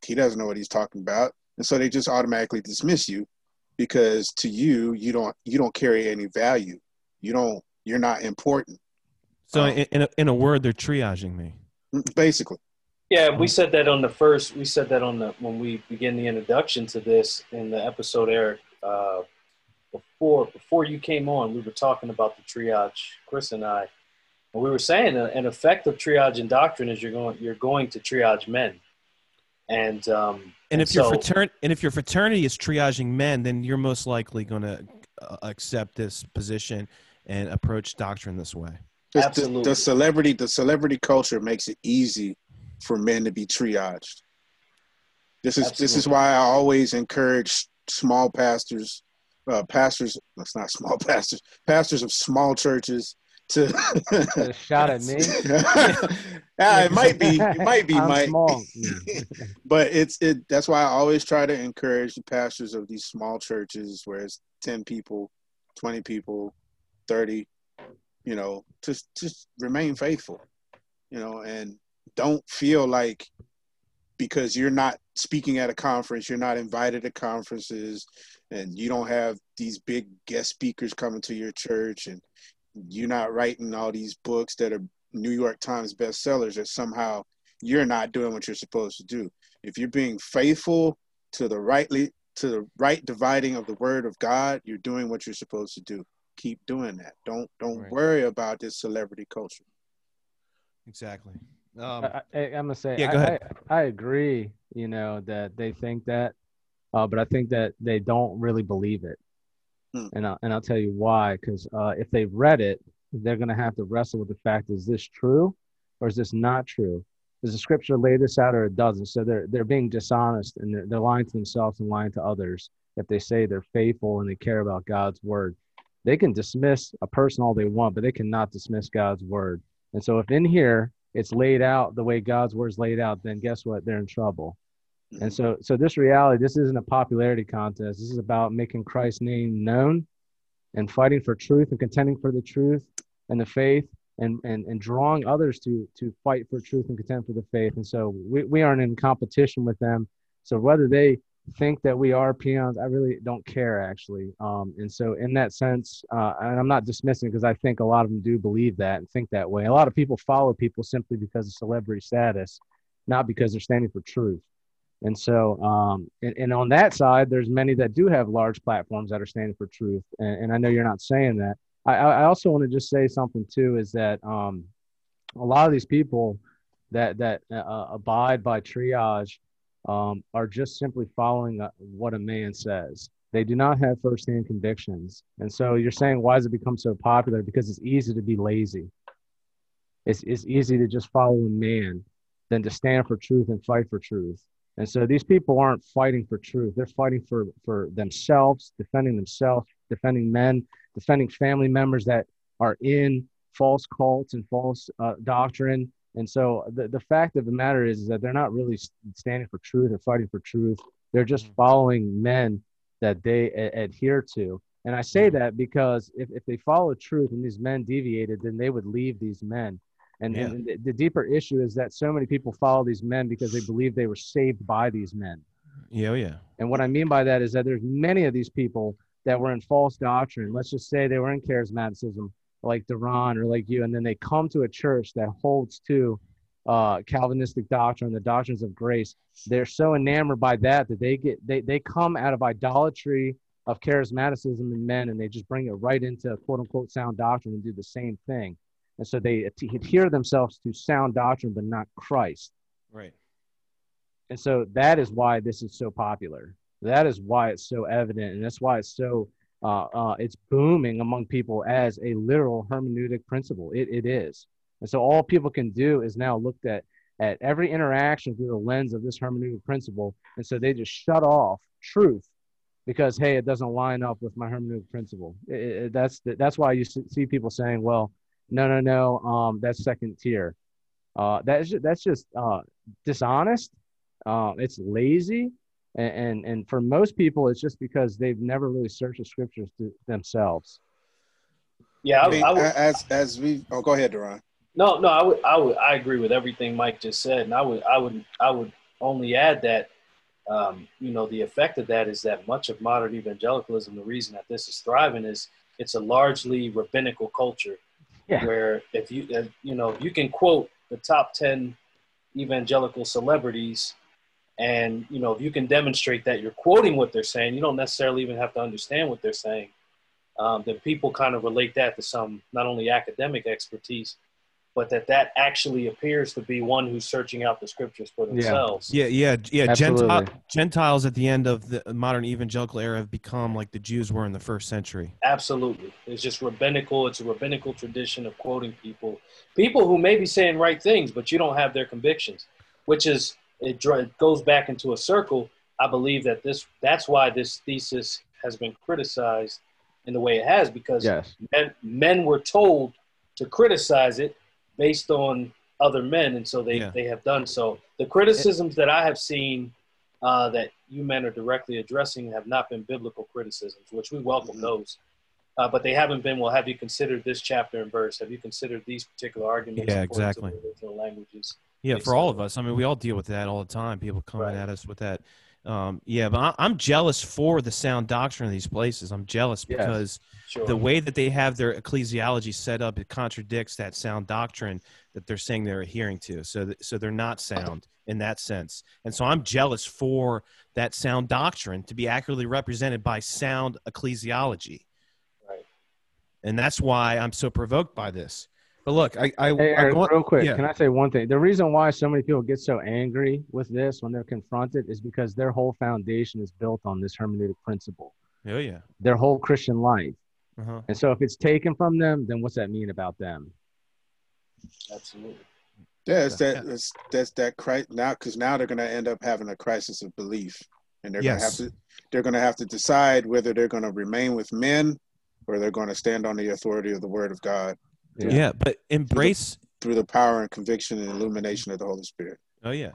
He doesn't know what he's talking about." And so they just automatically dismiss you because to you you don't you don't carry any value. You don't you're not important. So um, in, a, in a word they're triaging me. Basically. Yeah we said that on the first we said that on the when we begin the introduction to this in the episode eric uh, before before you came on we were talking about the triage chris and i. And we were saying an effective triage and doctrine is you're going you're going to triage men. And um, and if so, your fraternity and if your fraternity is triaging men, then you're most likely going to uh, accept this position and approach doctrine this way. Absolutely. The, the, celebrity, the celebrity culture makes it easy for men to be triaged. This is Absolutely. this is why I always encourage small pastors, uh, pastors. That's not small pastors. Pastors of small churches to shot at me. yeah, it might be. It might be, I'm Mike. Small. but it's it. That's why I always try to encourage the pastors of these small churches, where it's ten people, twenty people, thirty. You know, just just remain faithful. You know, and don't feel like because you're not speaking at a conference, you're not invited to conferences, and you don't have these big guest speakers coming to your church, and you're not writing all these books that are New York Times bestsellers that somehow you're not doing what you're supposed to do. If you're being faithful to the rightly to the right dividing of the word of God, you're doing what you're supposed to do. Keep doing that. Don't don't right. worry about this celebrity culture. Exactly. Um, I, am gonna say yeah, go I, ahead. I, I, agree. You know that they think that, uh, but I think that they don't really believe it. Hmm. And, I'll, and I'll tell you why. Because uh, if they've read it, they're going to have to wrestle with the fact is this true or is this not true? Does the scripture lay this out or it doesn't? So they're, they're being dishonest and they're, they're lying to themselves and lying to others if they say they're faithful and they care about God's word. They can dismiss a person all they want, but they cannot dismiss God's word. And so if in here it's laid out the way God's word is laid out, then guess what? They're in trouble. And so, so this reality, this isn't a popularity contest. This is about making Christ's name known and fighting for truth and contending for the truth and the faith and, and, and drawing others to, to fight for truth and contend for the faith. And so we, we aren't in competition with them. So whether they think that we are peons, I really don't care actually. Um, and so in that sense, uh, and I'm not dismissing because I think a lot of them do believe that and think that way. A lot of people follow people simply because of celebrity status, not because they're standing for truth. And so, um, and, and, on that side, there's many that do have large platforms that are standing for truth. And, and I know you're not saying that. I, I also want to just say something too is that um, a lot of these people that that uh, abide by triage um, are just simply following uh, what a man says. They do not have firsthand convictions. And so you're saying, why has it become so popular? Because it's easy to be lazy. It's, it's easy to just follow a man than to stand for truth and fight for truth. And so these people aren't fighting for truth. They're fighting for, for themselves, defending themselves, defending men, defending family members that are in false cults and false uh, doctrine. And so the, the fact of the matter is, is that they're not really standing for truth or fighting for truth. They're just mm-hmm. following men that they a- adhere to. And I say mm-hmm. that because if, if they follow truth and these men deviated, then they would leave these men. And, yeah. and the, the deeper issue is that so many people follow these men because they believe they were saved by these men. Yeah, oh, yeah. And what I mean by that is that there's many of these people that were in false doctrine. Let's just say they were in charismaticism, like Duran or like you, and then they come to a church that holds to uh, Calvinistic doctrine, the doctrines of grace. They're so enamored by that that they get they they come out of idolatry of charismaticism in men, and they just bring it right into quote unquote sound doctrine and do the same thing. And so they adhere themselves to sound doctrine, but not Christ. Right. And so that is why this is so popular. That is why it's so evident, and that's why it's so uh, uh, it's booming among people as a literal hermeneutic principle. It, it is. And so all people can do is now look at at every interaction through the lens of this hermeneutic principle, and so they just shut off truth because hey, it doesn't line up with my hermeneutic principle. It, it, that's the, that's why you see people saying, well, no, no, no, um, that's second tier. Uh, that's just, that's just uh, dishonest. Uh, it's lazy, and, and, and for most people, it's just because they've never really searched the scriptures themselves. Yeah, I, I would, as as we oh, go ahead, Duran. No, no, I would, I would, I agree with everything Mike just said, and I would, I would, I would only add that, um, you know, the effect of that is that much of modern evangelicalism, the reason that this is thriving is it's a largely rabbinical culture, yeah. where if you, uh, you know, you can quote the top ten evangelical celebrities and you know, if you can demonstrate that you're quoting what they're saying, you don't necessarily even have to understand what they're saying. Um, then people kind of relate that to some not only academic expertise, but that that actually appears to be one who's searching out the scriptures for themselves. Yeah, yeah, yeah. yeah. Gentile, Gentiles at the end of the modern evangelical era have become like the Jews were in the first century. Absolutely, it's just rabbinical. It's a rabbinical tradition of quoting people, people who may be saying right things, but you don't have their convictions, which is it, it goes back into a circle. I believe that this that's why this thesis has been criticized in the way it has because yes. men, men were told to criticize it based on other men, and so they, yeah. they have done so. The criticisms that I have seen uh, that you men are directly addressing have not been biblical criticisms, which we welcome mm-hmm. those. Uh, but they haven't been, well, have you considered this chapter and verse? Have you considered these particular arguments? Yeah, exactly. languages? Yeah, for all of us. I mean, we all deal with that all the time. People coming right. at us with that. Um, yeah, but I, am jealous for the sound doctrine of these places. I'm jealous because sure. the way that they have their ecclesiology set up, it contradicts that sound doctrine that they're saying they're adhering to. So, th- so they're not sound in that sense. And so I'm jealous for that sound doctrine to be accurately represented by sound ecclesiology. Right. And that's why I'm so provoked by this. But look, I, I, hey, Eric, real quick, yeah. can I say one thing? The reason why so many people get so angry with this when they're confronted is because their whole foundation is built on this hermeneutic principle. Oh yeah. Their whole Christian life. Uh-huh. And so if it's taken from them, then what's that mean about them? Absolutely. Yeah, it's that it's that's that Christ now because now they're going to end up having a crisis of belief, and they're yes. going to have to they're going to have to decide whether they're going to remain with men or they're going to stand on the authority of the Word of God. Yeah, yeah but embrace through the, through the power and conviction and illumination of the Holy Spirit. Oh yeah.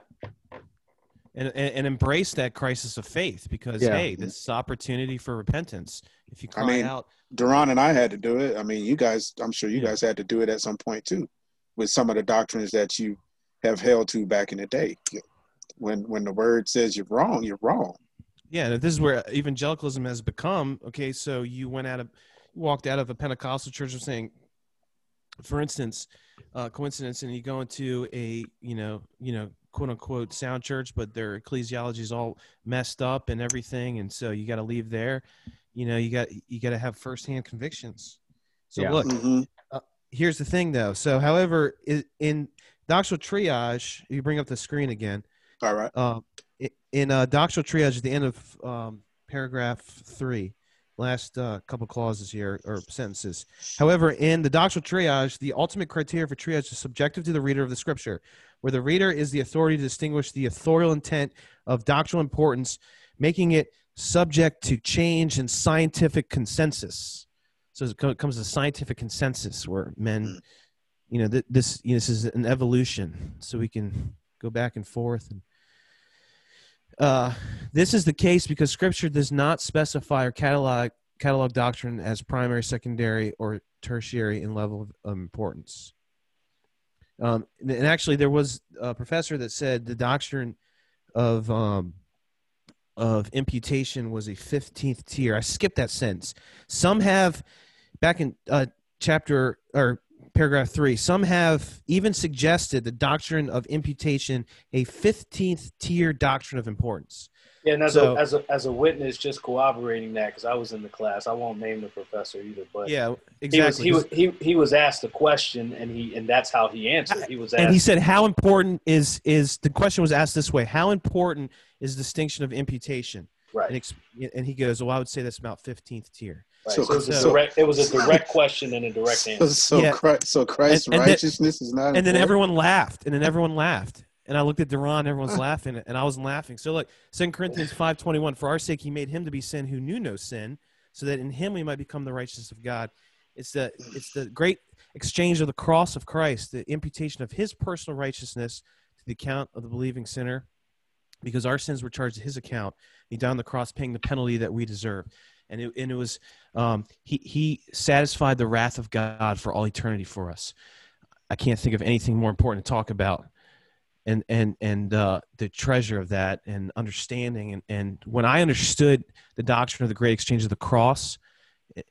And, and, and embrace that crisis of faith because yeah. hey, this is opportunity for repentance. If you cry I mean, out, Duran and I had to do it. I mean, you guys, I'm sure you yeah. guys had to do it at some point too, with some of the doctrines that you have held to back in the day. When when the word says you're wrong, you're wrong. Yeah, this is where evangelicalism has become. Okay, so you went out of, walked out of a Pentecostal church of saying, for instance, uh, coincidence, and you go into a you know you know quote unquote sound church, but their ecclesiology is all messed up and everything, and so you got to leave there. You know, you got you got to have firsthand convictions. So yeah. look, mm-hmm. uh, here's the thing though. So, however, in doctrinal triage, you bring up the screen again. All right. Uh, in uh, doctrinal triage, at the end of um, paragraph three, last uh, couple clauses here or sentences. However, in the doctrinal triage, the ultimate criteria for triage is subjective to the reader of the scripture, where the reader is the authority to distinguish the authorial intent of doctrinal importance, making it subject to change and scientific consensus. So it comes to scientific consensus where men, you know, th- this you know, this is an evolution, so we can go back and forth. And uh, this is the case because Scripture does not specify or catalog catalog doctrine as primary, secondary, or tertiary in level of importance. Um, and actually, there was a professor that said the doctrine of um, of imputation was a fifteenth tier. I skipped that sentence. Some have back in uh, chapter or paragraph three. Some have even suggested the doctrine of imputation a fifteenth tier doctrine of importance. Yeah, and as, so, a, as a as a witness, just corroborating that because I was in the class. I won't name the professor either, but yeah, exactly. He was he was he, he was asked a question, and he and that's how he answered. He was asked, and he said, "How important is is the question was asked this way? How important is distinction of imputation?" Right. And, and he goes, "Well, I would say that's about fifteenth tier." Right. So, so, it was so, direct, it was a direct question and a direct answer. So, yeah. Christ, so Christ's and, and righteousness then, is not. And important? then everyone laughed, and then everyone laughed and I looked at Duran, everyone's laughing, and I wasn't laughing. So look, Second Corinthians 5.21, for our sake he made him to be sin who knew no sin, so that in him we might become the righteousness of God. It's the, it's the great exchange of the cross of Christ, the imputation of his personal righteousness to the account of the believing sinner, because our sins were charged to his account. He died on the cross paying the penalty that we deserve. And it, and it was, um, he, he satisfied the wrath of God for all eternity for us. I can't think of anything more important to talk about. And and and uh, the treasure of that and understanding. And and when I understood the doctrine of the great exchange of the cross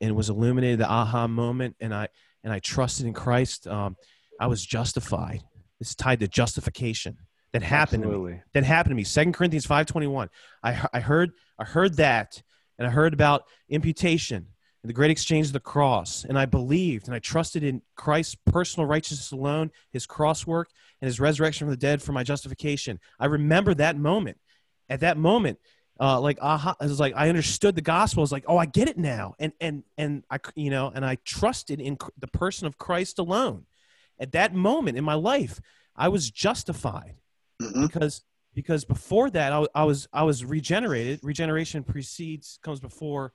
and was illuminated the aha moment and I and I trusted in Christ um, I was justified. It's tied to justification. That happened Absolutely. to me. That happened to me. Second Corinthians 5:21 I I heard I heard that and I heard about imputation and the great exchange of the cross. And I believed and I trusted in Christ's personal righteousness alone, his cross work, and his resurrection from the dead for my justification. I remember that moment. At that moment, uh, like aha, it was like I understood the gospel. I was like, oh, I get it now, and and and I, you know, and I trusted in the person of Christ alone. At that moment in my life, I was justified mm-hmm. because because before that, I, I was I was regenerated. Regeneration precedes comes before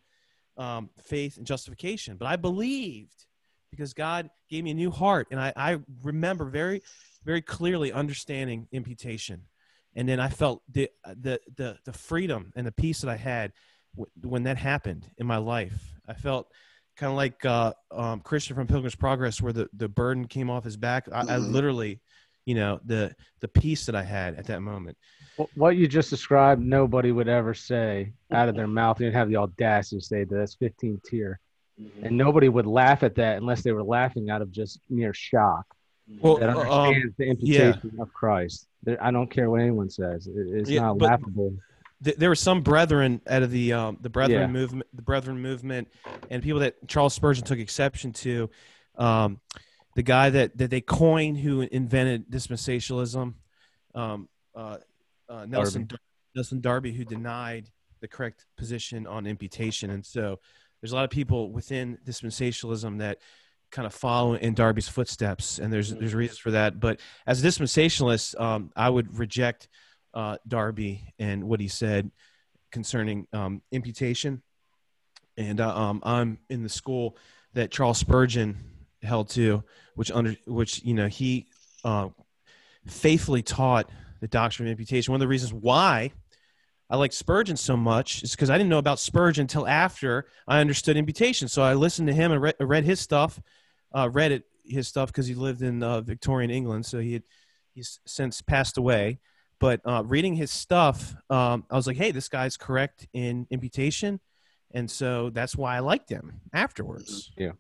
um, faith and justification. But I believed because God gave me a new heart. And I, I remember very, very clearly understanding imputation. And then I felt the, the, the, the freedom and the peace that I had w- when that happened in my life. I felt kind of like uh, um, Christian from Pilgrim's Progress, where the, the burden came off his back. I, mm-hmm. I literally, you know, the, the peace that I had at that moment what you just described, nobody would ever say out of their mouth. You'd have the audacity to say that that's 15 tier, mm-hmm. and nobody would laugh at that unless they were laughing out of just mere shock. Well, that uh, understands um, the imputation yeah. of Christ. I don't care what anyone says; it's yeah, not laughable. Th- there were some brethren out of the um, the brethren yeah. movement, the brethren movement, and people that Charles Spurgeon took exception to. Um, the guy that, that they coined who invented dispensationalism, um, uh, uh, Nelson Darby. Nelson Darby who denied the correct position on imputation, and so there's a lot of people within dispensationalism that kind of follow in Darby's footsteps, and there's there's reasons for that. But as a dispensationalist, um, I would reject uh, Darby and what he said concerning um, imputation, and uh, um, I'm in the school that Charles Spurgeon held to, which under which you know he uh, faithfully taught the doctrine of imputation. One of the reasons why I like Spurgeon so much is because I didn't know about Spurgeon until after I understood imputation. So I listened to him and read, read his stuff, uh, read it, his stuff because he lived in uh, Victorian England. So he had, he's since passed away. But uh, reading his stuff, um, I was like, hey, this guy's correct in imputation. And so that's why I liked him afterwards. Yeah.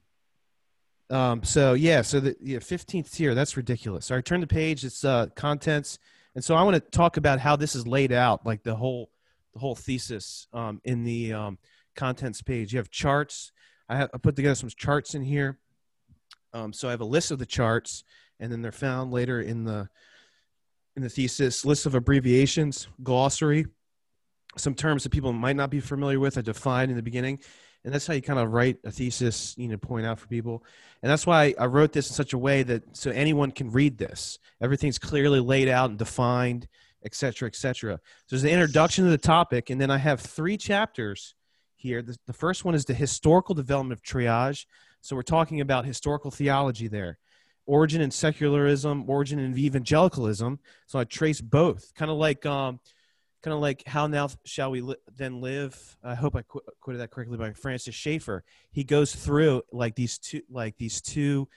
Um, so yeah, so the yeah, 15th tier, that's ridiculous. All right, turn the page. It's uh, contents and so I want to talk about how this is laid out, like the whole the whole thesis um, in the um, contents page. You have charts. I, have, I put together some charts in here. Um, so I have a list of the charts, and then they're found later in the in the thesis. List of abbreviations, glossary, some terms that people might not be familiar with. I defined in the beginning, and that's how you kind of write a thesis you know point out for people and that's why i wrote this in such a way that so anyone can read this everything's clearly laid out and defined etc cetera, etc cetera. so there's an introduction to the topic and then i have three chapters here. The, the first one is the historical development of triage. So we're talking about historical theology there. Origin in secularism, origin in evangelicalism. So I trace both, kind of like um, kind of like how now shall we li- then live? I hope i qu- quoted that correctly by francis schaeffer. He goes through like these two like these two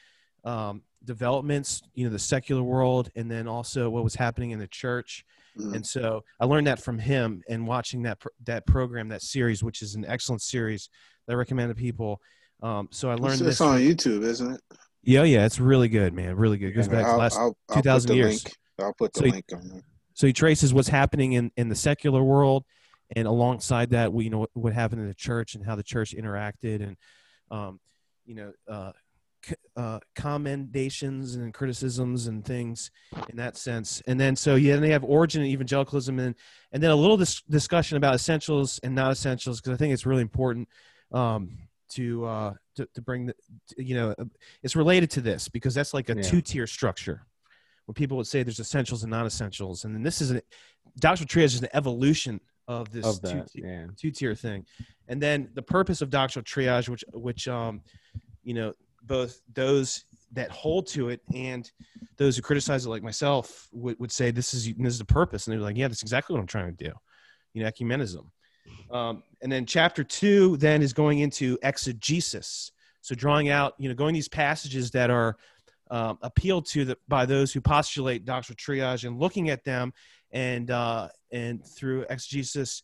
um, developments you know the secular world and then also what was happening in the church. Mm-hmm. and so i learned that from him and watching that pr- that program that series which is an excellent series that i recommend to people. Um, so i learned it's, this on from, youtube isn't it? Yeah yeah it's really good man really good. It goes back I'll, to last I'll, 2000 years. link. i'll put the so link on there so he traces what's happening in, in the secular world, and alongside that, we you know what, happened in the church and how the church interacted, and um, you know uh, c- uh, commendations and criticisms and things in that sense. And then so yeah, and they have origin and evangelicalism, and and then a little dis- discussion about essentials and not essentials because I think it's really important. Um, to, uh, to to bring the you know it's related to this because that's like a yeah. two tier structure when people would say there's essentials and non-essentials, and then this is a doctrinal triage is an evolution of this of that, two, yeah. two tier thing, and then the purpose of doctrinal triage, which which um, you know both those that hold to it and those who criticize it, like myself, would, would say this is this is the purpose, and they're like, yeah, that's exactly what I'm trying to do, you know, ecumenism. Um, and then chapter two then is going into exegesis, so drawing out, you know, going these passages that are um, appealed to the, by those who postulate doctrinal triage and looking at them and uh, and through exegesis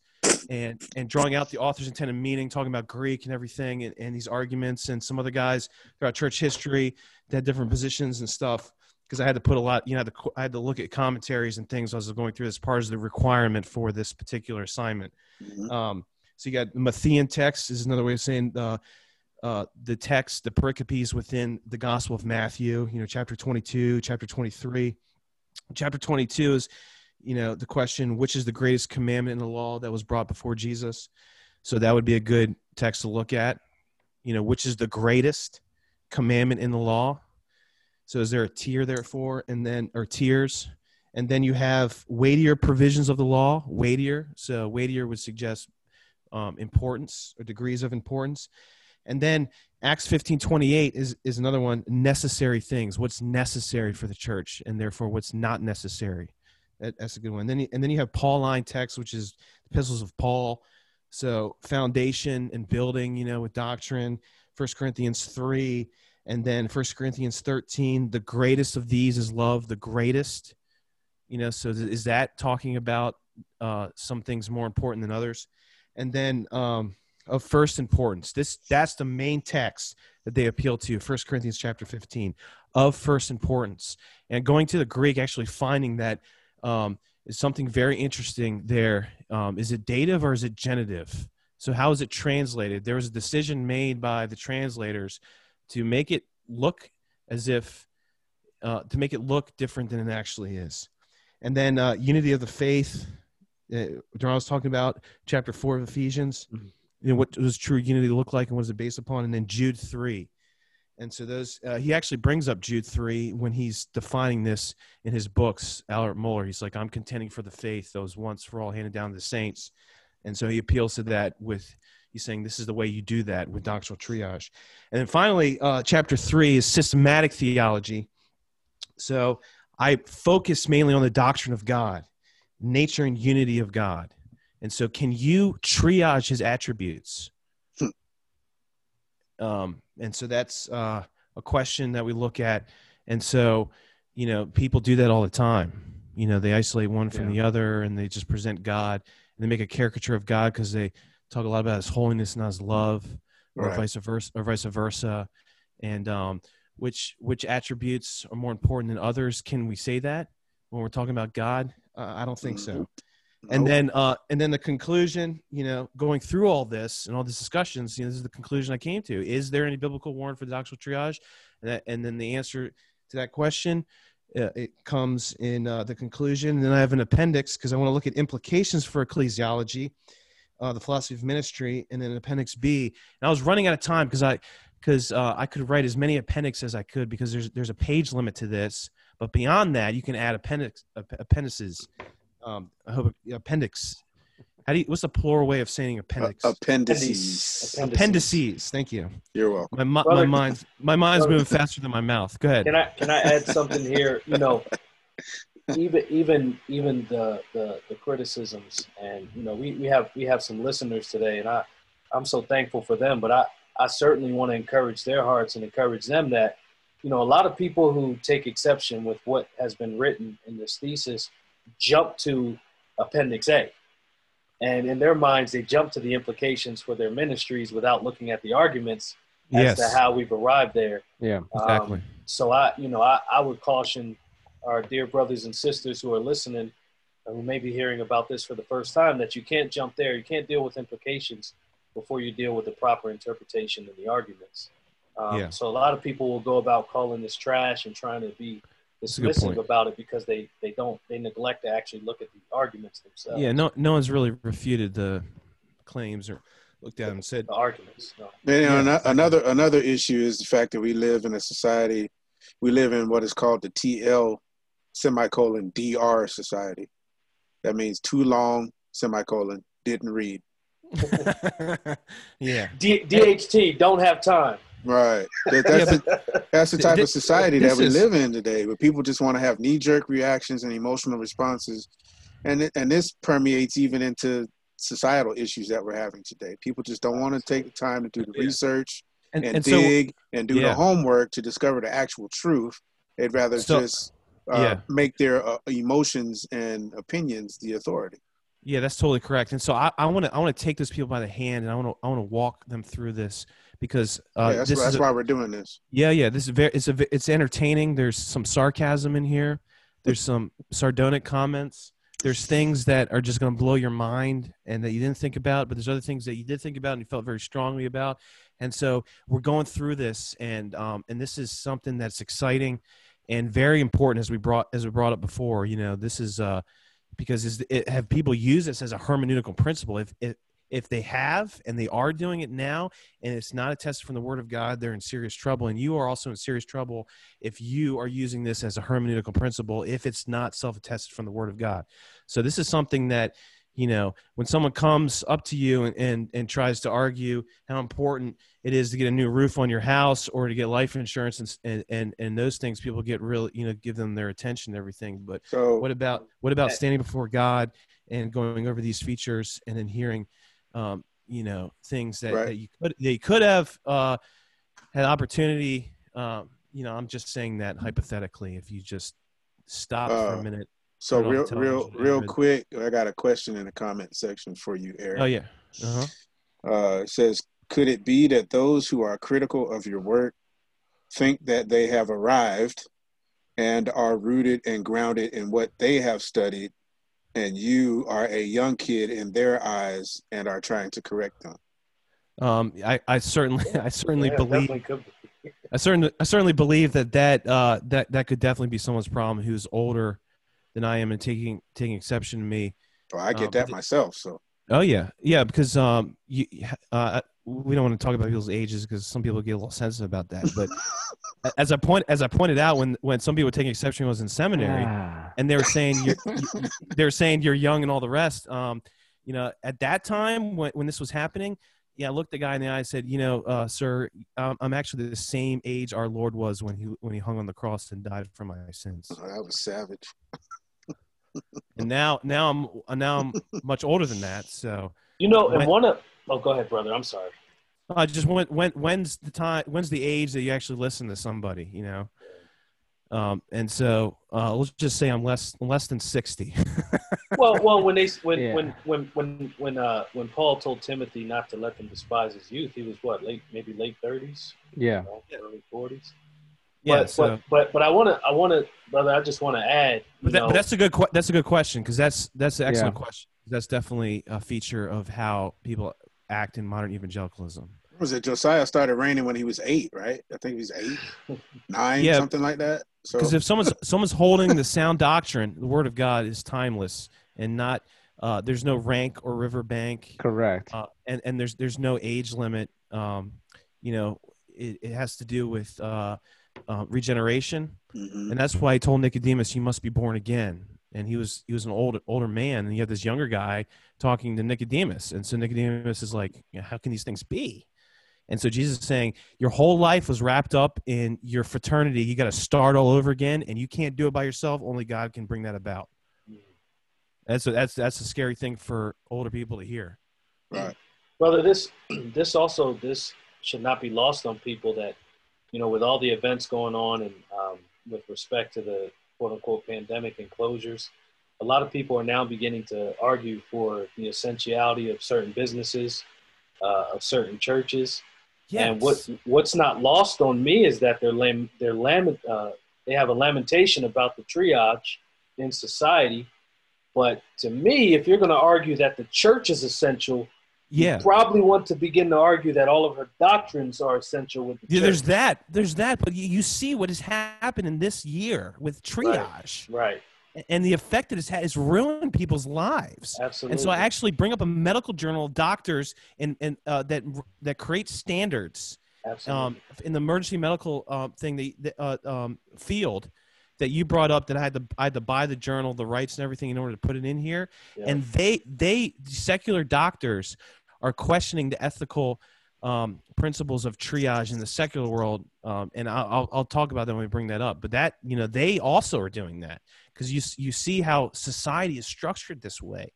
and and drawing out the author's intended meaning, talking about Greek and everything, and, and these arguments, and some other guys throughout church history that had different positions and stuff. Because I had to put a lot, you know, I had to look at commentaries and things as I was going through this part of the requirement for this particular assignment. Mm-hmm. Um, so you got the Matthean text is another way of saying uh, uh, the text, the pericopes within the Gospel of Matthew, you know, chapter 22, chapter 23. Chapter 22 is, you know, the question, which is the greatest commandment in the law that was brought before Jesus? So that would be a good text to look at. You know, which is the greatest commandment in the law? So is there a tier therefore, and then, or tiers? And then you have weightier provisions of the law, weightier. So weightier would suggest um, importance or degrees of importance. And then Acts 15 28 is, is another one necessary things, what's necessary for the church, and therefore what's not necessary. That, that's a good one. And then, and then you have Pauline text, which is epistles of Paul. So foundation and building, you know, with doctrine, First Corinthians 3, and then First Corinthians 13, the greatest of these is love, the greatest. You know, so is that talking about uh, some things more important than others? And then um, of first importance. This that's the main text that they appeal to, 1 Corinthians chapter 15, of first importance. And going to the Greek, actually finding that um, is something very interesting there. Um, is it dative or is it genitive? So how is it translated? There was a decision made by the translators to make it look as if uh, to make it look different than it actually is. And then uh, unity of the faith. Uh, John was talking about chapter four of Ephesians. Mm-hmm you know what does true unity look like and what is it based upon? And then jude 3 and so those uh, he actually brings up jude 3 when he's defining this in his books albert mohler he's like i'm contending for the faith that was once for all handed down to the saints. And so he appeals to that with he's saying this is the way you do that with doctrinal triage. And then finally uh, chapter 3 is systematic theology. So i focus mainly on the doctrine of god nature and unity of god and so, can you triage his attributes? Hmm. Um, and so that's uh, a question that we look at. And so, you know, people do that all the time. You know, they isolate one from yeah. the other and they just present God and they make a caricature of God because they talk a lot about his holiness and his love, or right. vice versa, or vice versa. And um, which which attributes are more important than others? Can we say that when we're talking about God? Uh, I don't think mm-hmm. so and then uh, and then the conclusion you know going through all this and all these discussions you know this is the conclusion i came to. Is there any biblical warrant for the doctrinal triage? And, that, and then the answer to that question uh, it comes in uh, the conclusion. And then i have an appendix because i want to look at implications for ecclesiology uh, the philosophy of ministry and then appendix b. And i was running out of time because i because uh, i could write as many appendix as i could because there's there's a page limit to this. But beyond that you can add appendix appendices um, I hope appendix How do you, what's the plural way of saying appendix? Uh, appendices. appendices. Appendices. Thank you. You're welcome. My, my mind's my mind's moving faster than my mouth. Go ahead. Can I can I add something here? You know, even even even the, the the criticisms and you know we, we have we have some listeners today and I I'm so thankful for them. But I I certainly want to encourage their hearts and encourage them that you know a lot of people who take exception with what has been written in this thesis jump to Appendix A. And in their minds they jump to the implications for their ministries without looking at the arguments as to how we've arrived there. Yeah exactly. um, so i you know I, I would caution our dear brothers and sisters who are listening who may be hearing about this for the first time that you can't jump there. You can't deal with implications before you deal with the proper interpretation and the arguments. Um, yeah. so a lot of people will go about calling this trash and trying to be dismissive about it because they they don't they neglect to actually look at the arguments themselves. Yeah, no no one's really refuted the claims or looked at them and said the arguments. No. you know, another another issue is the fact that we live in a society, we live in what is called the TL semicolon DR society. That means too long semicolon didn't read. yeah. D- DHT don't have time. Right. That, that's, yeah, the, that's the type of society that we is, live in today, where people just want to have knee jerk reactions and emotional responses, and and this permeates even into societal issues that we're having today. People just don't want to take the time to do the yeah. research and, and, and dig so, and do yeah. the homework to discover the actual truth. They'd rather so, just uh, make their uh, emotions and opinions the authority. Yeah, that's totally correct. And so I want to I want to take those people by the hand and I want to I want to walk them through this because uh, yeah, that's, this why, that's a, why we're doing this. Yeah, yeah. This is very it's a it's entertaining. There's some sarcasm in here. There's some sardonic comments. There's things that are just going to blow your mind and that you didn't think about, but there's other things that you did think about and you felt very strongly about. And so we're going through this, and um, and this is something that's exciting and very important as we brought as we brought up before. You know, this is uh, because is it, have people use this as a hermeneutical principle. If, if if they have and they are doing it now and it's not attested from the word of god they're in serious trouble and you are also in serious trouble if you are using this as a hermeneutical principle if it's not self-attested from the word of god. So this is something that you know when someone comes up to you and, and, and tries to argue how important it is to get a new roof on your house or to get life insurance and and and, and those things people get real you know give them their attention and everything. But so, what about what about standing before god and going over these features and then hearing um, you know things that, right. that you could they could have uh, had opportunity. Um, you know, I'm just saying that hypothetically. If you just stop uh, for a uh, minute. So real, real, real quick, I got a question in the comment section for you, Eric. Oh yeah. Uh-huh. Uh, it says, could it be that those who are critical of your work think that they have arrived and are rooted and grounded in what they have studied and you are a young kid in their eyes and are trying to correct them? Um, I, I certainly, I certainly yeah, believe, I certainly, I certainly believe that that uh, that that could definitely be someone's problem who's older than I am and taking taking exception to me. Well, I get um, that myself. So. Oh yeah, yeah, because um, you, uh, we don't want to talk about people's ages because some people get a little sensitive about that. But as I point as I pointed out, when when some people were taking exception was in seminary, ah. and they were saying you're, they were saying you're young and all the rest. Um, you know, at that time when when this was happening, yeah, I looked the guy in the eye and said, you know, uh, sir, um, I'm actually the same age our Lord was when he when he hung on the cross and died for my sins. Oh, that was savage. and now now I'm now I'm much older than that, so. You know, and one of Oh, go ahead, brother. I'm sorry. I just when when when's the time? When's the age that you actually listen to somebody? You know. Um, and so uh, let's just say I'm less less than sixty. well, well, when they when yeah. when when when when uh, when Paul told Timothy not to let them despise his youth, he was what late maybe late thirties. Yeah, you know, early forties. Yeah, but, so. but, but but I want to I want to brother I just want to add. But, that, but, that's a good that's a good question because that's that's an excellent yeah. question. That's definitely a feature of how people act in modern evangelicalism. Was it Josiah started reigning when he was eight, right? I think he was eight, nine, yeah, something like that. Because so. if someone's someone's holding the sound doctrine, the Word of God is timeless and not. Uh, there's no rank or riverbank. Correct. Uh, and and there's there's no age limit. Um, you know, it, it has to do with uh, uh regeneration, mm-hmm. and that's why I told Nicodemus, "You must be born again." And he was he was an old older man, and you had this younger guy talking to Nicodemus, and so Nicodemus is like, "How can these things be?" And so Jesus is saying, Your whole life was wrapped up in your fraternity. You got to start all over again, and you can't do it by yourself. Only God can bring that about. That's a, that's that's a scary thing for older people to hear. Right, brother. This this also this should not be lost on people that you know with all the events going on and um, with respect to the quote unquote pandemic and closures, a lot of people are now beginning to argue for the essentiality of certain businesses, uh, of certain churches. Yes. And what what's not lost on me is that they're lam- they're lament uh, they have a lamentation about the triage in society but to me, if you're going to argue that the church is essential, yeah. you probably want to begin to argue that all of her doctrines are essential with the yeah, There's that. There's that. But you, you see what has happened in this year with triage. Right. right. And the effect that has had is ruined people's lives. Absolutely. And so I actually bring up a medical journal of doctors and, and uh, that that create standards um, in the emergency medical uh, thing, the, the uh, um, field that you brought up that I had to I had to buy the journal, the rights and everything in order to put it in here. Yeah. And they they secular doctors are questioning the ethical um, principles of triage in the secular world, um, and I'll, I'll talk about that when we bring that up. But that you know they also are doing that because you you see how society is structured this way,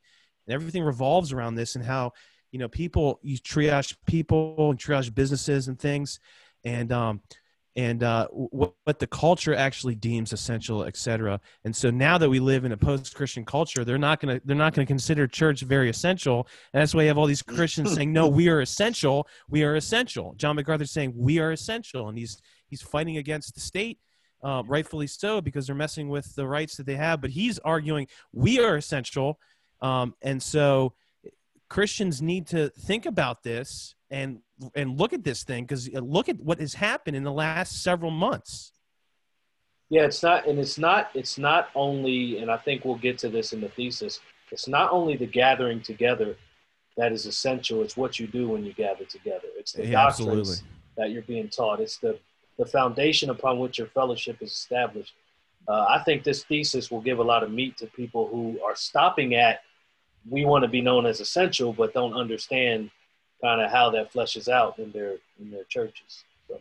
and everything revolves around this, and how you know people you triage people and triage businesses and things, and um, and uh, what, what, the culture actually deems essential, etc. And so now that we live in a post-Christian culture, they're not gonna they're not gonna consider church very essential, and that's why you have all these Christians saying, "No, we are essential. We are essential." John MacArthur saying, "We are essential," and he's he's fighting against the state, uh, rightfully so, because they're messing with the rights that they have. But he's arguing we are essential, um, and so Christians need to think about this and and look at this thing because uh, look at what has happened in the last several months. Yeah, it's not, and it's not. It's not only, and I think we'll get to this in the thesis. It's not only the gathering together that is essential. It's what you do when you gather together. It's the yeah, doctrines absolutely. that you're being taught. It's the the foundation upon which your fellowship is established. Uh, I think this thesis will give a lot of meat to people who are stopping at we want to be known as essential, but don't understand kind of how that fleshes out in their in their churches. So.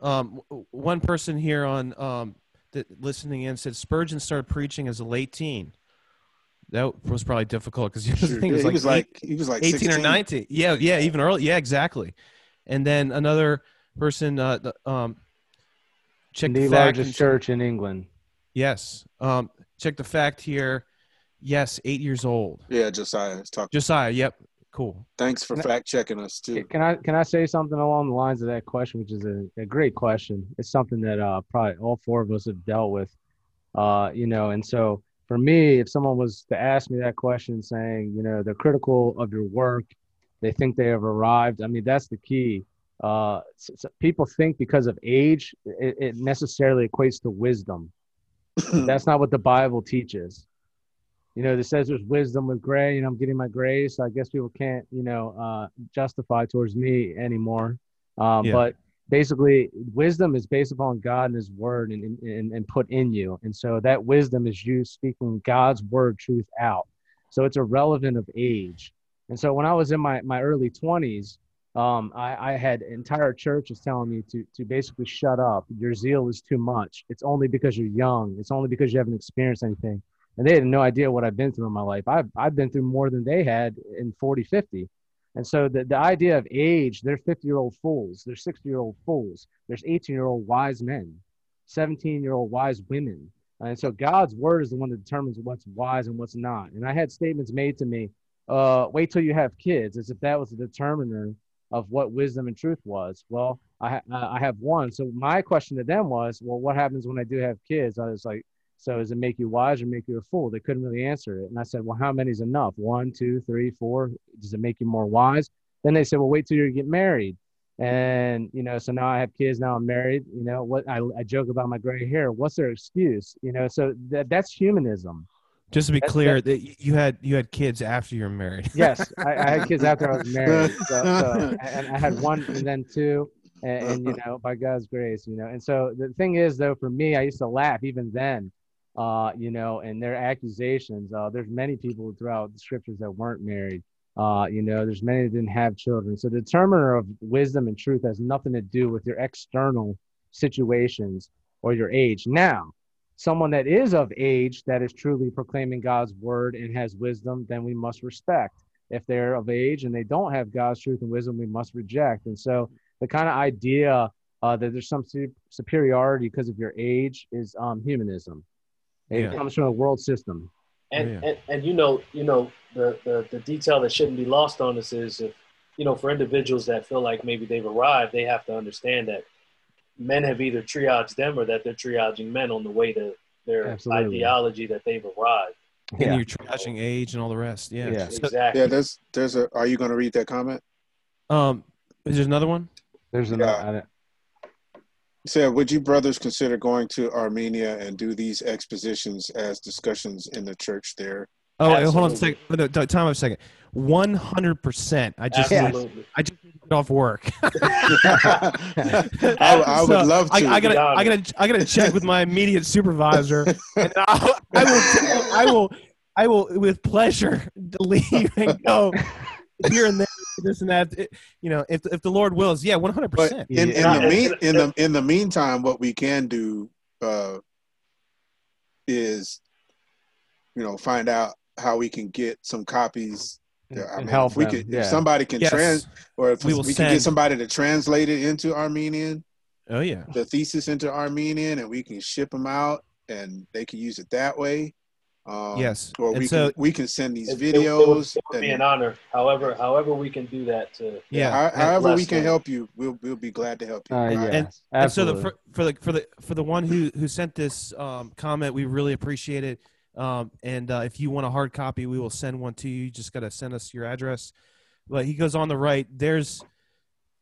Um, one person here on um, that listening in said Spurgeon started preaching as a late teen. That was probably difficult because sure. he, was, like, was like he was like 18 16. or 19. Yeah, yeah, even early. Yeah, exactly. And then another person, uh, um, check the, the largest church in England. Yes. Um, check the fact here. Yes, eight years old. Yeah, Josiah. Talking. Josiah. Yep. Cool. Thanks for fact checking us too. Can I can I say something along the lines of that question, which is a, a great question. It's something that uh, probably all four of us have dealt with. Uh, you know, and so for me, if someone was to ask me that question, saying, you know, they're critical of your work, they think they have arrived. I mean, that's the key. Uh, so, so people think because of age, it, it necessarily equates to wisdom. that's not what the Bible teaches you know, it says there's wisdom with gray, and I'm getting my gray, so I guess people can't, you know, uh, justify towards me anymore. Um, yeah. But basically, wisdom is based upon God and His Word, and, and and put in you, and so that wisdom is you speaking God's word truth out. So it's irrelevant of age. And so when I was in my my early 20s, um, I, I had entire churches telling me to to basically shut up. Your zeal is too much. It's only because you're young. It's only because you haven't experienced anything and they had no idea what I've been through in my life. I've, I've been through more than they had in 40, 50. And so the, the idea of age, they're 50 year old fools, they're 60 year old fools, there's 18 year old wise men, 17 year old wise women. And so God's word is the one that determines what's wise and what's not. And I had statements made to me, uh, wait till you have kids, as if that was the determiner of what wisdom and truth was. Well, I, ha- I have one. So my question to them was, well, what happens when I do have kids? I was like, so does it make you wise or make you a fool? They couldn't really answer it. And I said, well, how many is enough? One, two, three, four. Does it make you more wise? Then they said, well, wait till you get married. And, you know, so now I have kids, now I'm married, you know, what I, I joke about my gray hair. What's their excuse? You know, so that, that's humanism. Just to be that's, clear, that you had you had kids after you were married. yes, I, I, had kids after I was married. So, so, and I had one and then two, and, and, you know, by God's grace, you know. And so the thing is, though, for me, I used to laugh even then uh, you know, and their accusations. Uh, there's many people throughout the scriptures that weren't married. Uh, you know, there's many that didn't have children. So the determiner of wisdom and truth has nothing to do with your external situations or your age. Now, someone that is of age that is truly proclaiming God's word and has wisdom, then we must respect. If they're of age and they don't have God's truth and wisdom, we must reject. And so the kind of idea uh, that there's some superiority because of your age is um, humanism. It yeah. comes from a world system. And, yeah. and, and you know you know the, the the detail that shouldn't be lost on us is if you know for individuals that feel like maybe they've arrived, they have to understand that men have either triaged them or that they're triaging men on the way to their Absolutely. ideology that they've arrived. And yeah. you're triaging age and all the rest. Yeah, yeah. exactly. Yeah, there's there's a. Are you going to read that comment? Um, is there another one? There's another. Yeah. So, would you brothers consider going to Armenia and do these expositions as discussions in the church there? Oh, wait, hold on a second. No, time a second. One hundred percent. I just, Absolutely. I just get off work. I, I, would love to. I, I, gotta, I gotta, I gotta check with my immediate supervisor. and I, I will, I will, I will, with pleasure, leave and go here and there this and that. It, you know, if if the Lord wills, yeah, one hundred percent. In, in the mean in the in the meantime, what we can do uh, is, you know, find out how we can get some copies. I mean, help if we them. could, yeah. if somebody can yes. trans, or if we, we can get somebody to translate it into Armenian. Oh yeah, the thesis into Armenian, and we can ship them out, and they can use it that way. Um, yes, or we so, can we can send these videos. It, it, it would be an honor. However, however we can do that to yeah. however we can them. help you, we'll we'll be glad to help you. Uh, yeah, and, and, so the for, for, the for the for the one who who sent this um, comment, we really appreciate it. Um, and uh, if you want a hard copy, we will send one to you. You just got to send us your address. But he goes on the right. There's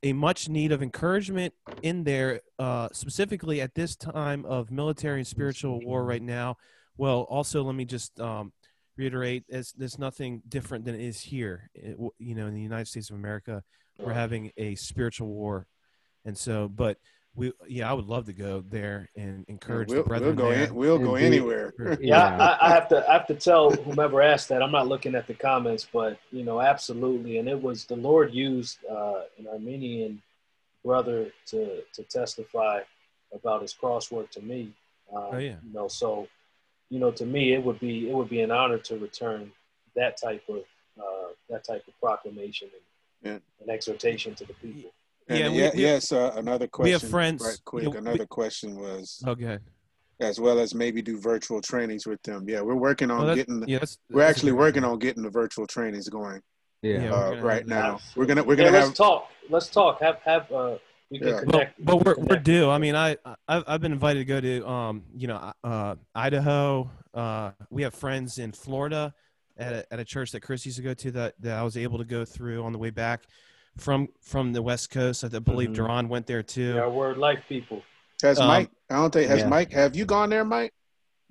a much need of encouragement in there, uh, specifically at this time of military and spiritual war right now well, also let me just um, reiterate: it's, there's nothing different than it is here. It, you know, in the United States of America, we're having a spiritual war, and so, but we, yeah, I would love to go there and encourage we'll, the brethren. We'll go, in, we'll go anywhere. yeah, I, I, have to, I have to tell whomever asked that. I'm not looking at the comments, but you know, absolutely. And it was the Lord used uh, an Armenian brother to to testify about his crosswork to me. Um, oh yeah. You know, so you know, to me, it would be it would be an honor to return that type of uh, that type of proclamation and, yeah. and exhortation to the people. And yeah, we, we, yes. Uh, another question. We have friends. Right, quick. You know, another we, question was. Okay. As well as maybe do virtual trainings with them. Yeah, we're working on getting. The, yeah, that's, we're that's actually working on getting the virtual trainings going. Yeah. Uh, right now, we're gonna we're gonna yeah, have. Let's talk. Let's talk. Have have we can connect. But, but we're we're due. I mean, I I've, I've been invited to go to um you know uh, Idaho. Uh, we have friends in Florida at a, at a church that Chris used to go to that, that I was able to go through on the way back from from the West Coast. I believe mm-hmm. Duran went there too. Yeah, Word Life people. Has um, Mike? I don't think has yeah. Mike. Have you gone there, Mike?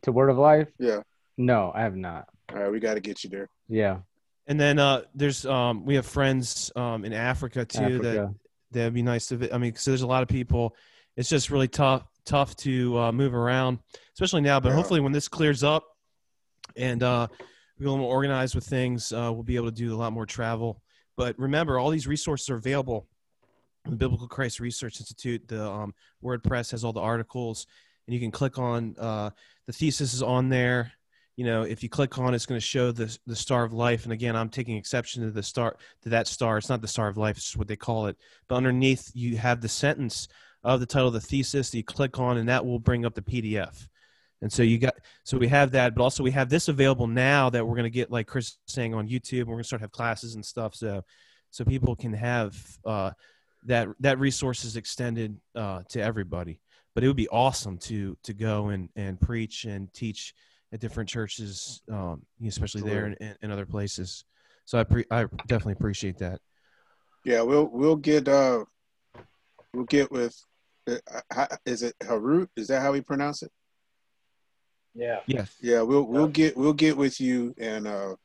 To Word of Life? Yeah. No, I have not. All right, we got to get you there. Yeah. And then uh, there's um, we have friends um, in Africa too Africa. that that'd be nice to. I mean, so there's a lot of people. It's just really tough tough to uh, move around, especially now. But yeah. hopefully, when this clears up and uh, we're a little more organized with things, uh, we'll be able to do a lot more travel. But remember, all these resources are available. The Biblical Christ Research Institute, the um, WordPress has all the articles, and you can click on uh, the thesis is on there you know if you click on it's going to show the the star of life. And again i'm taking exception to the star to that star. It's not the star of life it's what they call it. But underneath you have the sentence of the title of the thesis that you click on and that will bring up the pdf and so you got so we have that but also we have this available now that we're going to get like chris saying on youtube we're going to start have classes and stuff. So so people can have uh, that that resource is extended uh, to everybody. But it would be awesome to to go and and preach and teach at different churches, um, especially there and, and, other places. So I pre- I definitely appreciate that. Yeah, we'll we'll get uh we'll get with uh, is it Harut? Is that how we pronounce it? Yeah. Yes. Yeah, we'll we'll get we'll get with you and uh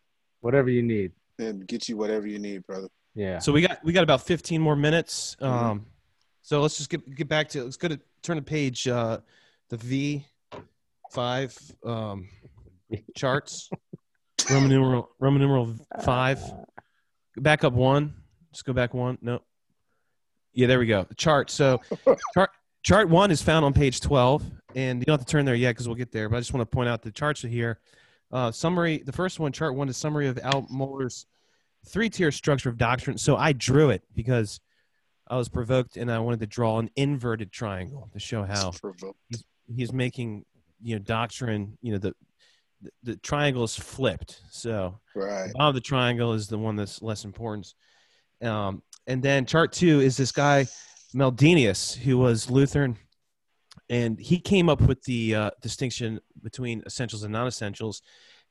whatever you need and get you whatever you need, brother. Yeah. So we got we got about 15 more minutes. Mm-hmm. Um so let's just get get back to let's go to turn the page uh the V five um, charts. Roman numeral Roman numeral five. Back up one. Just go back one. No. Yeah, there we go. The chart. So chart chart one is found on page twelve, and you don't have to turn there yet because we'll get there. But I just want to point out the charts are here. Uh, summary. The first one, chart one, is summary of Al Mohler's three-tier structure of doctrine. So I drew it because I was provoked and I wanted to draw an inverted triangle to show how he's, he's making you know doctrine. You know the the, the triangle is flipped. So right. the of the triangle is the one that's less important. Um, and then chart two is this guy Meldenius, who was Lutheran, and he came up with the uh, distinction between essentials and non-essentials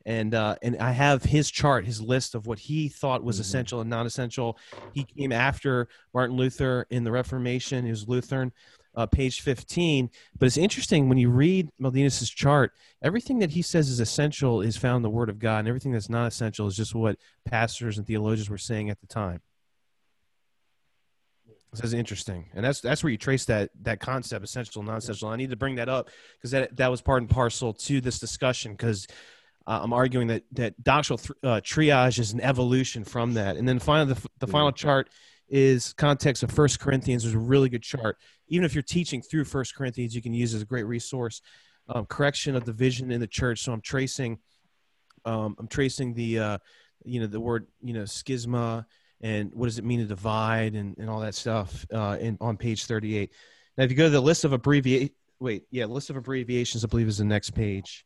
and uh, and I have his chart, his list of what he thought was mm-hmm. essential and non-essential. He came after Martin Luther in the Reformation. He was Lutheran, uh, page 15. But it's interesting when you read Meldenius's chart. Everything that he says is essential is found in the Word of God, and everything that's not essential is just what pastors and theologians were saying at the time. This is interesting, and that's that's where you trace that that concept, essential, non-essential. I need to bring that up because that that was part and parcel to this discussion because uh, I'm arguing that that doctrinal th- uh, triage is an evolution from that. And then finally, the, the final chart is context of First Corinthians. Is a really good chart. Even if you're teaching through First Corinthians, you can use it as a great resource. Um, correction of the vision in the church. So I'm tracing, um, I'm tracing the, uh, you know, the word, you know, schisma and what does it mean to divide and, and all that stuff uh, in, on page 38. Now, if you go to the list of abbreviate, wait, yeah, list of abbreviations, I believe is the next page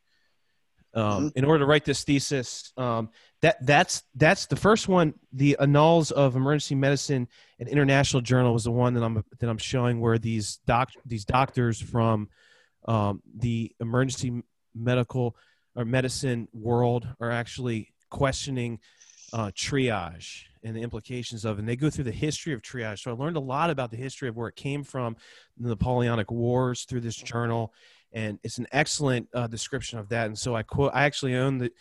um, mm-hmm. in order to write this thesis. Um, that that's that's the first one. The Annals of Emergency Medicine and International Journal was the one that I'm that I'm showing where these doc these doctors from um, the emergency medical or medicine world are actually questioning uh, triage and the implications of. And they go through the history of triage. So I learned a lot about the history of where it came from, the Napoleonic Wars through this journal and it's an excellent uh, description of that. And so I quote, I actually own the,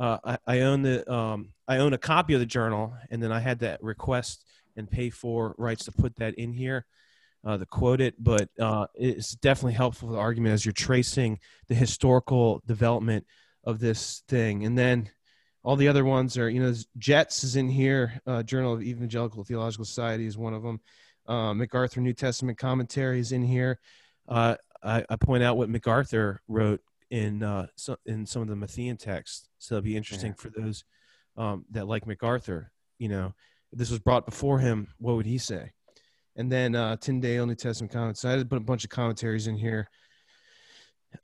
uh, I, I, own the, um, I own a copy of the journal, and then I had that request and pay for rights to put that in here, uh, to quote it. But uh, it's definitely helpful for the argument as you're tracing the historical development of this thing, and then. All the other ones are, you know, Jets is in here. Uh, Journal of Evangelical Theological Society is one of them. Uh, MacArthur New Testament Commentary is in here. I, I point out what MacArthur wrote in uh, so, in some of the Matthean texts. So it'll be interesting yeah. for those um, that like MacArthur. You know, if this was brought before him, what would he say? And then uh, Tyndale New Testament comments. I had put a bunch of commentaries in here.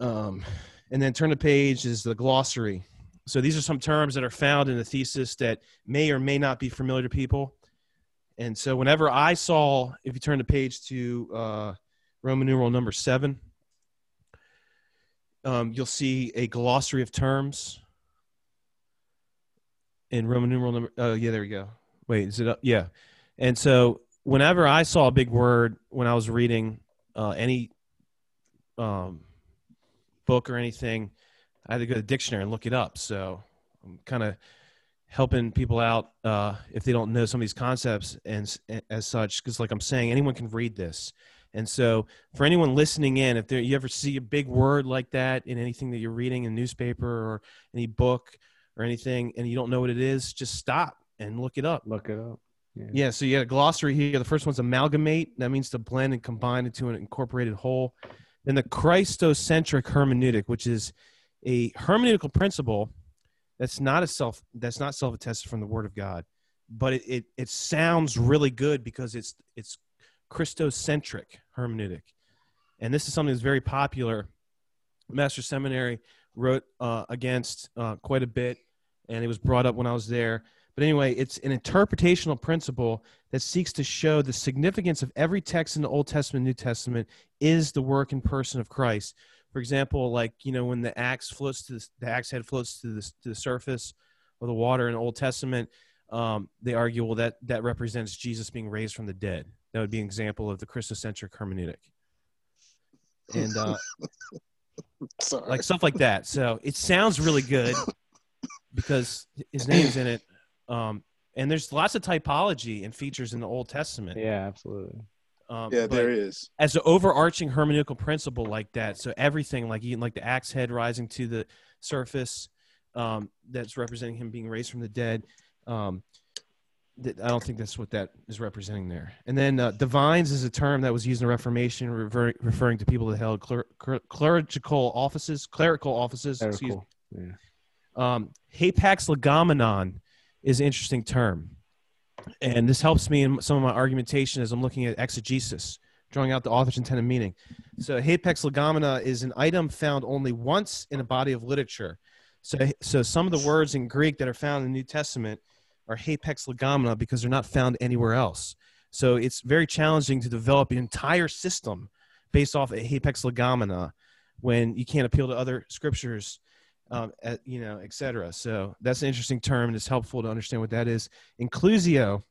Um, and then turn the page is the glossary. So these are some terms that are found in the thesis that may or may not be familiar to people. And so whenever I saw, if you turn the page to uh, Roman numeral number seven, um, you'll see a glossary of terms in Roman numeral number. Oh, yeah, there we go. Wait, is it up? Yeah. And so whenever I saw a big word when I was reading uh, any um, book or anything, I had to go to the dictionary and look it up. So I'm kind of helping people out uh, if they don't know some of these concepts and as such. Because, like I'm saying, anyone can read this. And so, for anyone listening in, if there, you ever see a big word like that in anything that you're reading in a newspaper or any book or anything, and you don't know what it is, just stop and look it up. Look it up. Yeah. yeah. So you got a glossary here. The first one's amalgamate. That means to blend and combine into an incorporated whole. Then the Christocentric hermeneutic, which is a hermeneutical principle that's not a self that's not self attested from the Word of God, but it, it it sounds really good because it's it's Christocentric hermeneutic. And this is something that's very popular. Master Seminary wrote uh, against uh, quite a bit, and it was brought up when I was there. But anyway, it's an interpretational principle that seeks to show the significance of every text in the Old Testament New Testament is the work and person of Christ. For example, like you know when the axe floats to the, the axe head floats to the, to the surface of the water in the Old Testament, um, they argue well that that represents Jesus being raised from the dead. That would be an example of the Christocentric hermeneutic. And uh, like stuff like that. So it sounds really good because his name's in it. Um, and there's lots of typology and features in the Old Testament. Yeah, absolutely. Um, yeah, there is. As an overarching hermeneutical principle like that, so everything like even like the axe head rising to the surface, um, that's representing him being raised from the dead. Um, I don't think that's what that is representing there. And then uh, divines is a term that was used in the Reformation, refer- referring to people that held cler- cler- clerical offices, clerical offices. Clerical. Yeah. Um, hapax legomenon is an interesting term, and this helps me in some of my argumentation as I'm looking at exegesis, drawing out the author's intended meaning. So, hapax legomena is an item found only once in a body of literature. So, so some of the words in Greek that are found in the New Testament are hapax legomena because they're not found anywhere else. So it's very challenging to develop an entire system based off a hapax legomena when you can't appeal to other scriptures, um, at, you know, etc. So that's an interesting term, and it's helpful to understand what that is. Inclusio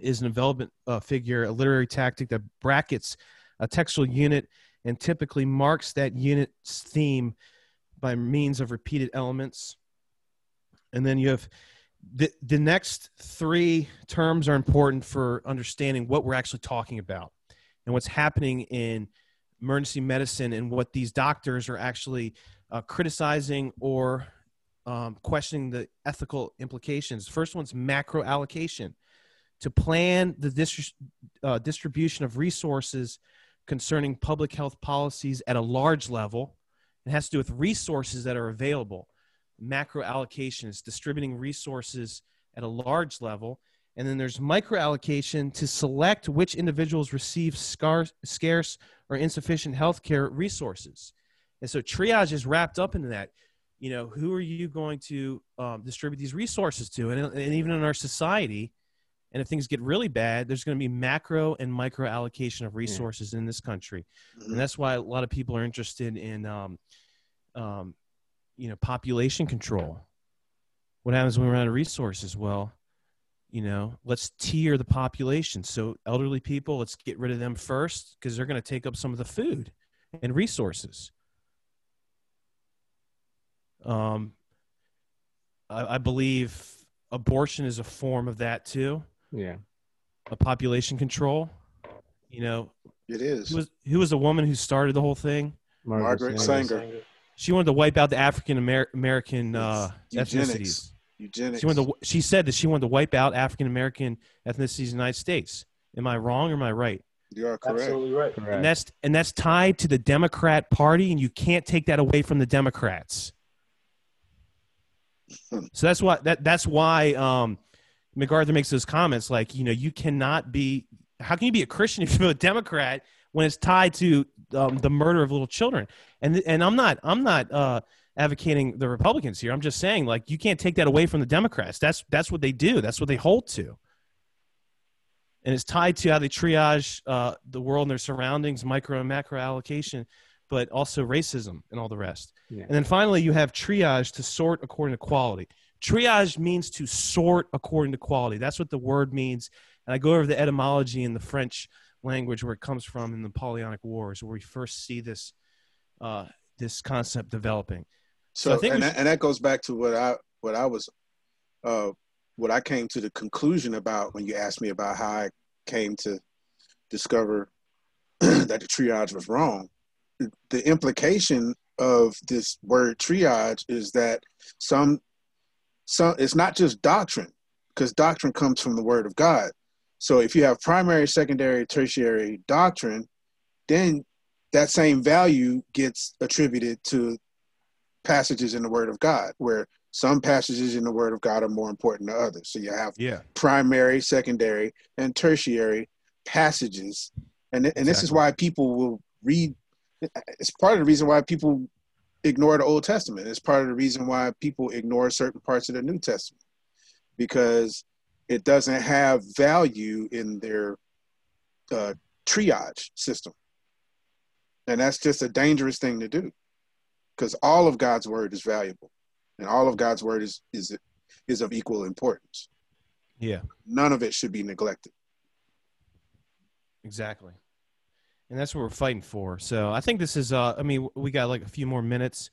is an development uh, figure, a literary tactic that brackets a textual unit and typically marks that unit's theme by means of repeated elements. And then you have the the next three terms are important for understanding what we're actually talking about and what's happening in emergency medicine and what these doctors are actually uh, criticizing or um, questioning the ethical implications. First one's macro allocation to plan the uh, distribution of resources concerning public health policies at a large level. It has to do with resources that are available macro allocations, distributing resources at a large level. And then there's micro allocation to select which individuals receive scarce, scarce or insufficient healthcare resources. And so triage is wrapped up into that. You know, who are you going to um, distribute these resources to? And, and even in our society, and if things get really bad, there's going to be macro and micro allocation of resources yeah. in this country. Mm-hmm. And that's why a lot of people are interested in um, um, you know population control. What happens when we run out of resources? Well you know let's tier the population. So elderly people let's get rid of them first because they're going to take up some of the food and resources. Um I, I believe abortion is a form of that too. Yeah. A population control you know. It is. Who was, who was the woman who started the whole thing? Margaret, margaret sanger. sanger she wanted to wipe out the African American uh, ethnicities. Eugenics. She wanted to, She said that she wanted to wipe out African American ethnicities in the United States. Am I wrong or am I right? You are correct. Absolutely right. Correct. And that's and that's tied to the Democrat Party, and you can't take that away from the Democrats. So that's why that that's why um, MacArthur makes those comments. Like, you know, you cannot be. How can you be a Christian if you're a Democrat when it's tied to um, the murder of little children. And and I'm not I'm not uh, advocating the Republicans here. I'm just saying like you can't take that away from the Democrats. That's that's what they do. That's what they hold to. And it's tied to how they triage uh, the world and their surroundings, micro and macro allocation, but also racism and all the rest. Yeah. And then finally, you have triage to sort according to quality. Triage means to sort according to quality. That's what the word means. And I go over the etymology in the French language where it comes from in the Napoleonic Wars, where we first see this uh, this concept developing. So, so I think and, that, and that goes back to what I what I was uh, what I came to the conclusion about when you asked me about how I came to discover that the triage was wrong. The implication of this word triage is that some some it's not just doctrine because doctrine comes from the word of God so if you have primary, secondary, tertiary doctrine, then that same value gets attributed to passages in the Word of God, where some passages in the Word of God are more important than others. So you have yeah. primary, secondary, and tertiary passages, and and exactly. this is why people will read. It's part of the reason why people ignore the Old Testament. It's part of the reason why people ignore certain parts of the New Testament, because it doesn't have value in their uh, triage system. And that's just a dangerous thing to do because all of God's word is valuable and all of God's word is, is, is of equal importance. Yeah. None of it should be neglected. Exactly. And that's what we're fighting for. So I think this is, uh, I mean, we got like a few more minutes.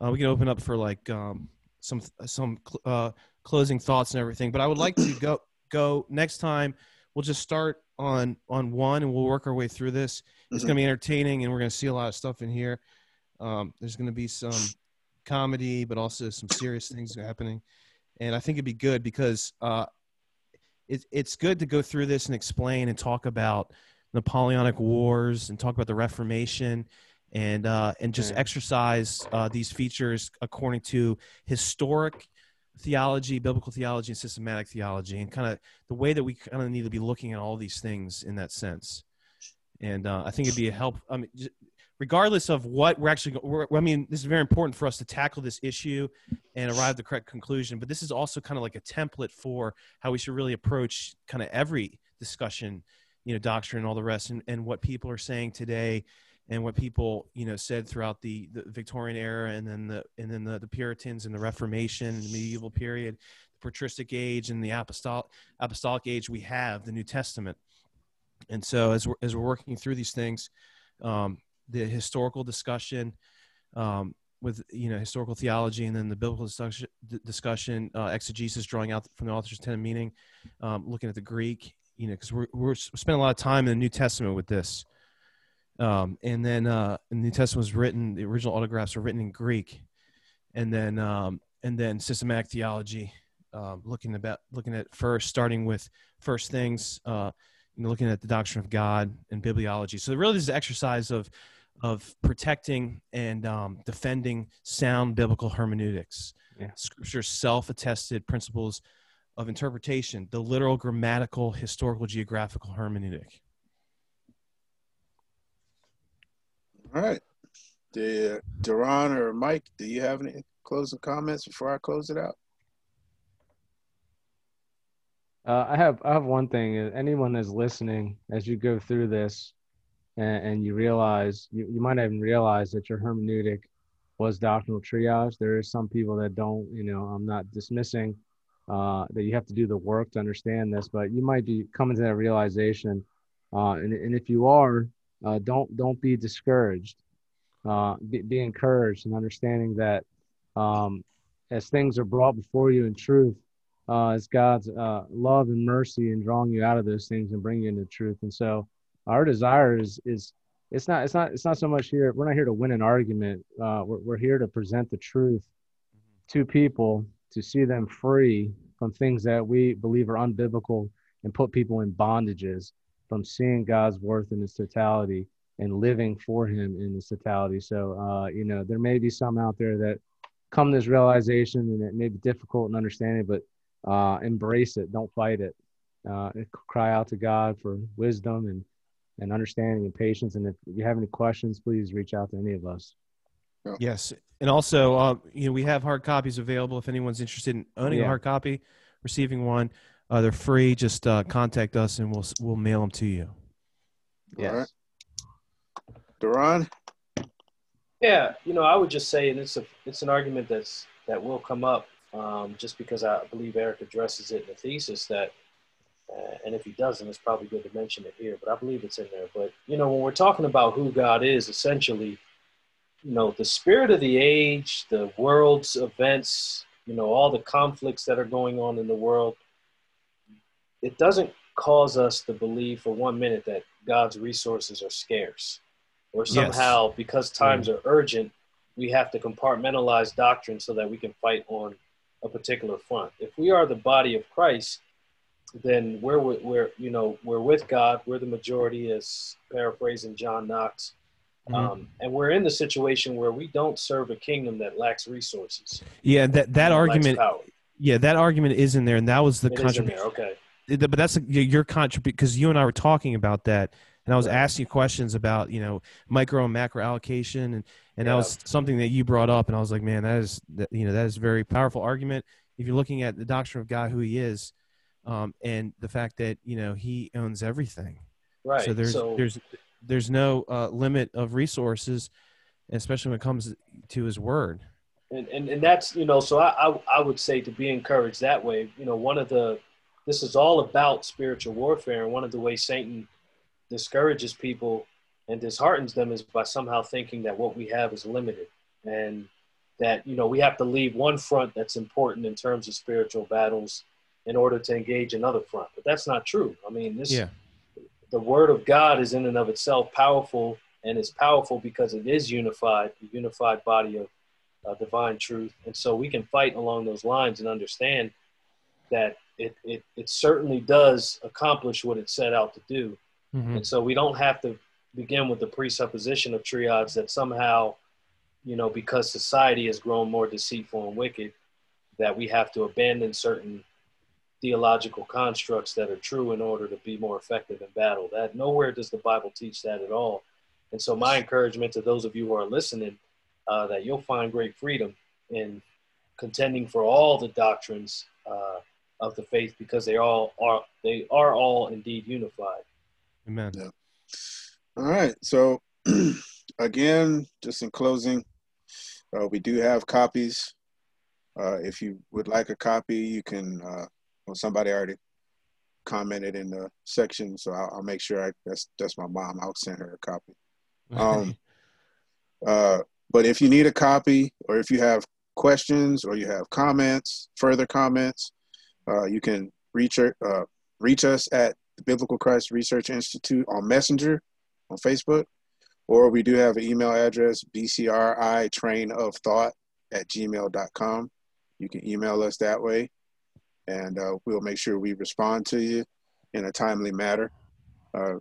Uh, we can open up for like um, some, some uh, closing thoughts and everything. But I would like to go go next time. we'll just start on on one, and we'll work our way through this. It's mm-hmm. going to be entertaining, and we're going to see a lot of stuff in here. Um, there's going to be some comedy, but also some serious things happening, and I think it'd be good because uh, it, it's good to go through this and explain and talk about Napoleonic Wars and talk about the Reformation and uh, and just exercise uh, these features according to historic theology, biblical theology, and systematic theology, and kind of the way that we kind of need to be looking at all these things in that sense. And uh, I think it'd be a help. I mean, regardless of what we're actually, we're, I mean, this is very important for us to tackle this issue and arrive at the correct conclusion. But this is also kind of like a template for how we should really approach kind of every discussion, you know, doctrine and all the rest, and, and what people are saying today and what people you know said throughout the, the Victorian era and then the and then the, the Puritans and the Reformation and the medieval period, the patristic age and the apostolic apostolic age we have the New Testament. And so as we're, as we're working through these things, um, the historical discussion um, with you know historical theology and then the biblical discussion, uh, exegesis drawing out from the author's intent meaning, um, looking at the Greek, you know, because we're, we're spending a lot of time in the New Testament with this. Um, and then uh, the New Testament was written; the original autographs were written in Greek, and then um, and then systematic theology, um, looking about looking at first, starting with first things, uh, you know, looking at the doctrine of God and bibliology. So really, this is an exercise of of protecting and um, defending sound biblical hermeneutics, yeah. Scripture's self-attested principles of interpretation, the literal, grammatical, historical, geographical hermeneutic. All right. Did Duran or Mike, do you have any closing comments before I close it out? Uh, I have I have one thing. Anyone that's listening, as you go through this, and, and you realize you, you might even realize that your hermeneutic was doctrinal triage. There is some people that don't. You know, I'm not dismissing uh, that you have to do the work to understand this, but you might be coming to that realization. Uh, and, and if you are, uh, don't don't be discouraged. Uh, be, be, encouraged and understanding that um, as things are brought before you in truth, uh, it's God's uh, love and mercy in drawing you out of those things and bringing you into truth. And so, our desire is is it's not it's not it's not so much here. We're not here to win an argument. Uh, we're we're here to present the truth to people to see them free from things that we believe are unbiblical and put people in bondages from seeing God's worth in its totality and living for Him in its totality. So, uh, you know, there may be some out there that come to this realization and it may be difficult and understanding, but uh, embrace it. Don't fight it. Uh, cry out to God for wisdom and, and understanding and patience. And if you have any questions, please reach out to any of us. Yes. And also, uh, you know, we have hard copies available if anyone's interested in owning yeah. a hard copy, receiving one. Uh, they're free. Just uh, contact us and we'll we'll mail them to you. Yes. All right. Duran. Yeah, you know, I would just say, and it's a it's an argument that's that will come up, um, just because I believe Eric addresses it in the thesis that, uh, and if he doesn't, it's probably good to mention it here. But I believe it's in there. But you know, when we're talking about who God is, essentially, you know, the spirit of the age, the world's events, you know, all the conflicts that are going on in the world, it doesn't cause us to believe for one minute that God's resources are scarce or somehow yes. because times mm. are urgent, we have to compartmentalize doctrine so that we can fight on a particular front. If we are the body of Christ, then we're, we're you know we're with God. We're the majority, as paraphrasing John Knox, mm-hmm. um, and we're in the situation where we don't serve a kingdom that lacks resources. Yeah, that that argument. Yeah, that argument is in there, and that was the contribution. Okay but that's your contribution because you and I were talking about that, and I was asking questions about you know micro and macro allocation, and and yeah. that was something that you brought up, and I was like, man, that is that, you know that is a very powerful argument. If you're looking at the doctrine of God, who He is, um, and the fact that you know He owns everything, right? So there's so, there's there's no uh, limit of resources, especially when it comes to His Word. And, and, and that's you know so I, I I would say to be encouraged that way you know one of the this is all about spiritual warfare. And one of the ways Satan discourages people and disheartens them is by somehow thinking that what we have is limited and that, you know, we have to leave one front that's important in terms of spiritual battles in order to engage another front. But that's not true. I mean, this yeah. the word of God is in and of itself powerful, and it's powerful because it is unified, a unified body of uh, divine truth. And so we can fight along those lines and understand that it, it, it certainly does accomplish what it set out to do. Mm-hmm. And so we don't have to begin with the presupposition of triage that somehow, you know, because society has grown more deceitful and wicked, that we have to abandon certain theological constructs that are true in order to be more effective in battle. That nowhere does the Bible teach that at all. And so my encouragement to those of you who are listening, uh, that you'll find great freedom in contending for all the doctrines uh, of the faith because they all are they are all indeed unified. Amen. Yeah. All right. So again, just in closing, uh, we do have copies. Uh, if you would like a copy, you can. Uh, well, somebody already commented in the section, so I'll, I'll, make sure I that's that's my mom. I'll send her a copy. Um, uh, but if you need a copy, or if you have questions, or you have comments, further comments, uh, you can reach uh, reach us at the Biblical Christ Research Institute on Messenger on Facebook, or we do have an email address, bcri train of thought at gmail.com. You can email us that way, and uh, we'll make sure we respond to you in a timely manner. Uh,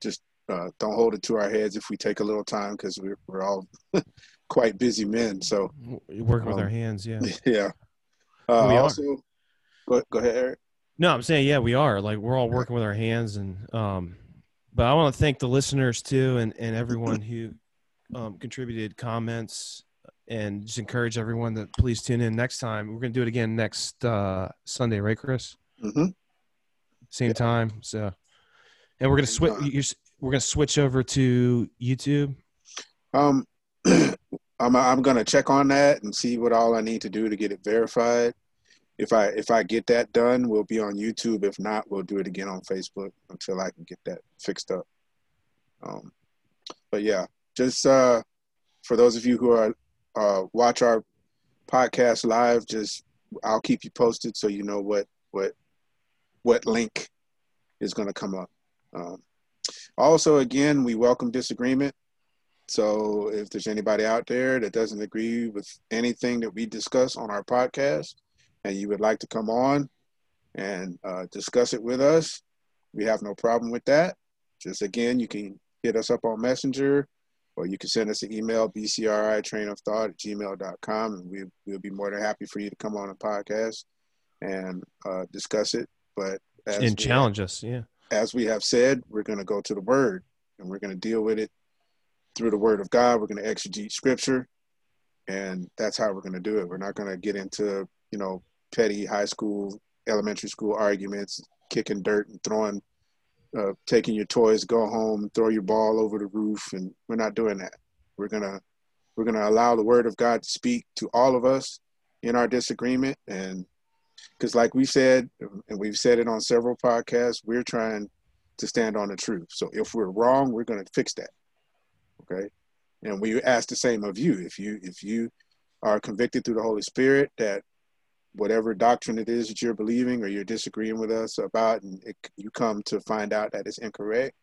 just uh, don't hold it to our heads if we take a little time because we're, we're all quite busy men. So working um, with our hands, yeah. Yeah. Uh, we also, go, go ahead, Eric. No, I'm saying, yeah, we are. Like we're all working with our hands and um, but I want to thank the listeners too, and and everyone who um, contributed comments, and just encourage everyone to please tune in next time. We're gonna do it again next uh, Sunday, right, Chris? Mm-hmm. Same yeah. time. So, and we're gonna switch. We're gonna switch over to YouTube. Um, I'm I'm gonna check on that and see what all I need to do to get it verified if I if I get that done, we'll be on YouTube. If not, we'll do it again on Facebook until I can get that fixed up. Um, but yeah, just uh, for those of you who are uh, watch our podcast live, just I'll keep you posted so you know what what what link is going to come up. Um, also, again, we welcome disagreement. So if there's anybody out there that doesn't agree with anything that we discuss on our podcast, and you would like to come on and uh, discuss it with us, we have no problem with that. Just again, you can hit us up on Messenger or you can send us an email, bcri train of thought at gmail.com, and we, we'll be more than happy for you to come on a podcast and uh, discuss it. But and challenge have, us, yeah. As we have said, we're going to go to the Word and we're going to deal with it through the Word of God. We're going to exegete Scripture, and that's how we're going to do it. We're not going to get into you know petty high school, elementary school arguments, kicking dirt and throwing, uh, taking your toys, go home, throw your ball over the roof, and we're not doing that. We're gonna we're gonna allow the Word of God to speak to all of us in our disagreement, and because like we said, and we've said it on several podcasts, we're trying to stand on the truth. So if we're wrong, we're gonna fix that. Okay, and we ask the same of you. If you if you are convicted through the Holy Spirit that whatever doctrine it is that you're believing or you're disagreeing with us about, and it, you come to find out that it's incorrect,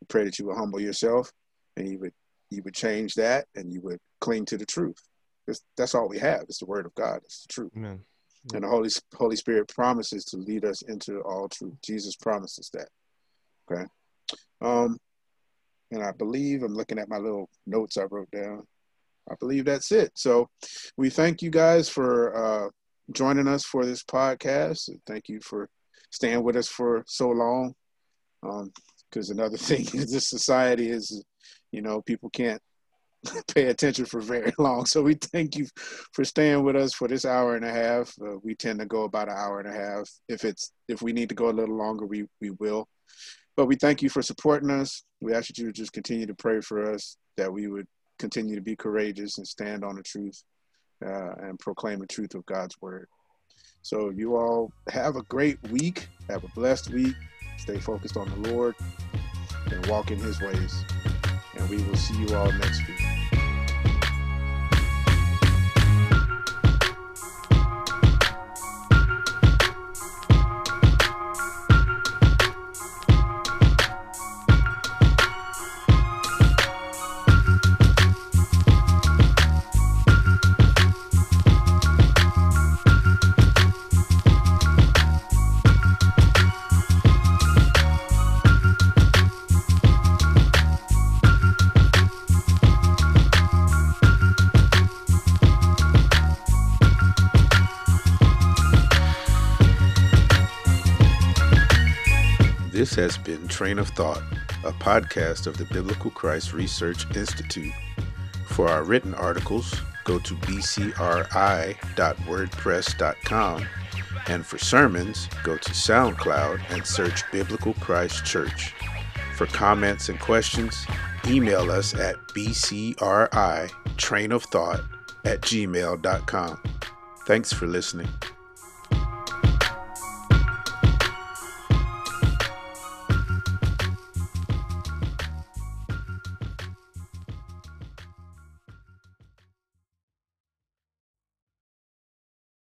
we pray that you will humble yourself and you would you would change that and you would cling to the truth. Because that's all we have. It's the word of God. It's the truth. Amen. And the Holy Holy Spirit promises to lead us into all truth. Jesus promises that. Okay. Um, and I believe I'm looking at my little notes I wrote down. I believe that's it. So we thank you guys for uh, joining us for this podcast. Thank you for staying with us for so long. Because um, another thing in this society is, you know, people can't pay attention for very long. So we thank you for staying with us for this hour and a half. Uh, we tend to go about an hour and a half. If it's if we need to go a little longer, we we will. But we thank you for supporting us. We ask that you just continue to pray for us that we would continue to be courageous and stand on the truth uh, and proclaim the truth of God's word. So you all have a great week. Have a blessed week. Stay focused on the Lord and walk in his ways. And we will see you all next week. This has been Train of Thought, a podcast of the Biblical Christ Research Institute. For our written articles, go to bcri.wordpress.com. And for sermons, go to SoundCloud and search Biblical Christ Church. For comments and questions, email us at bcri train at gmail.com. Thanks for listening.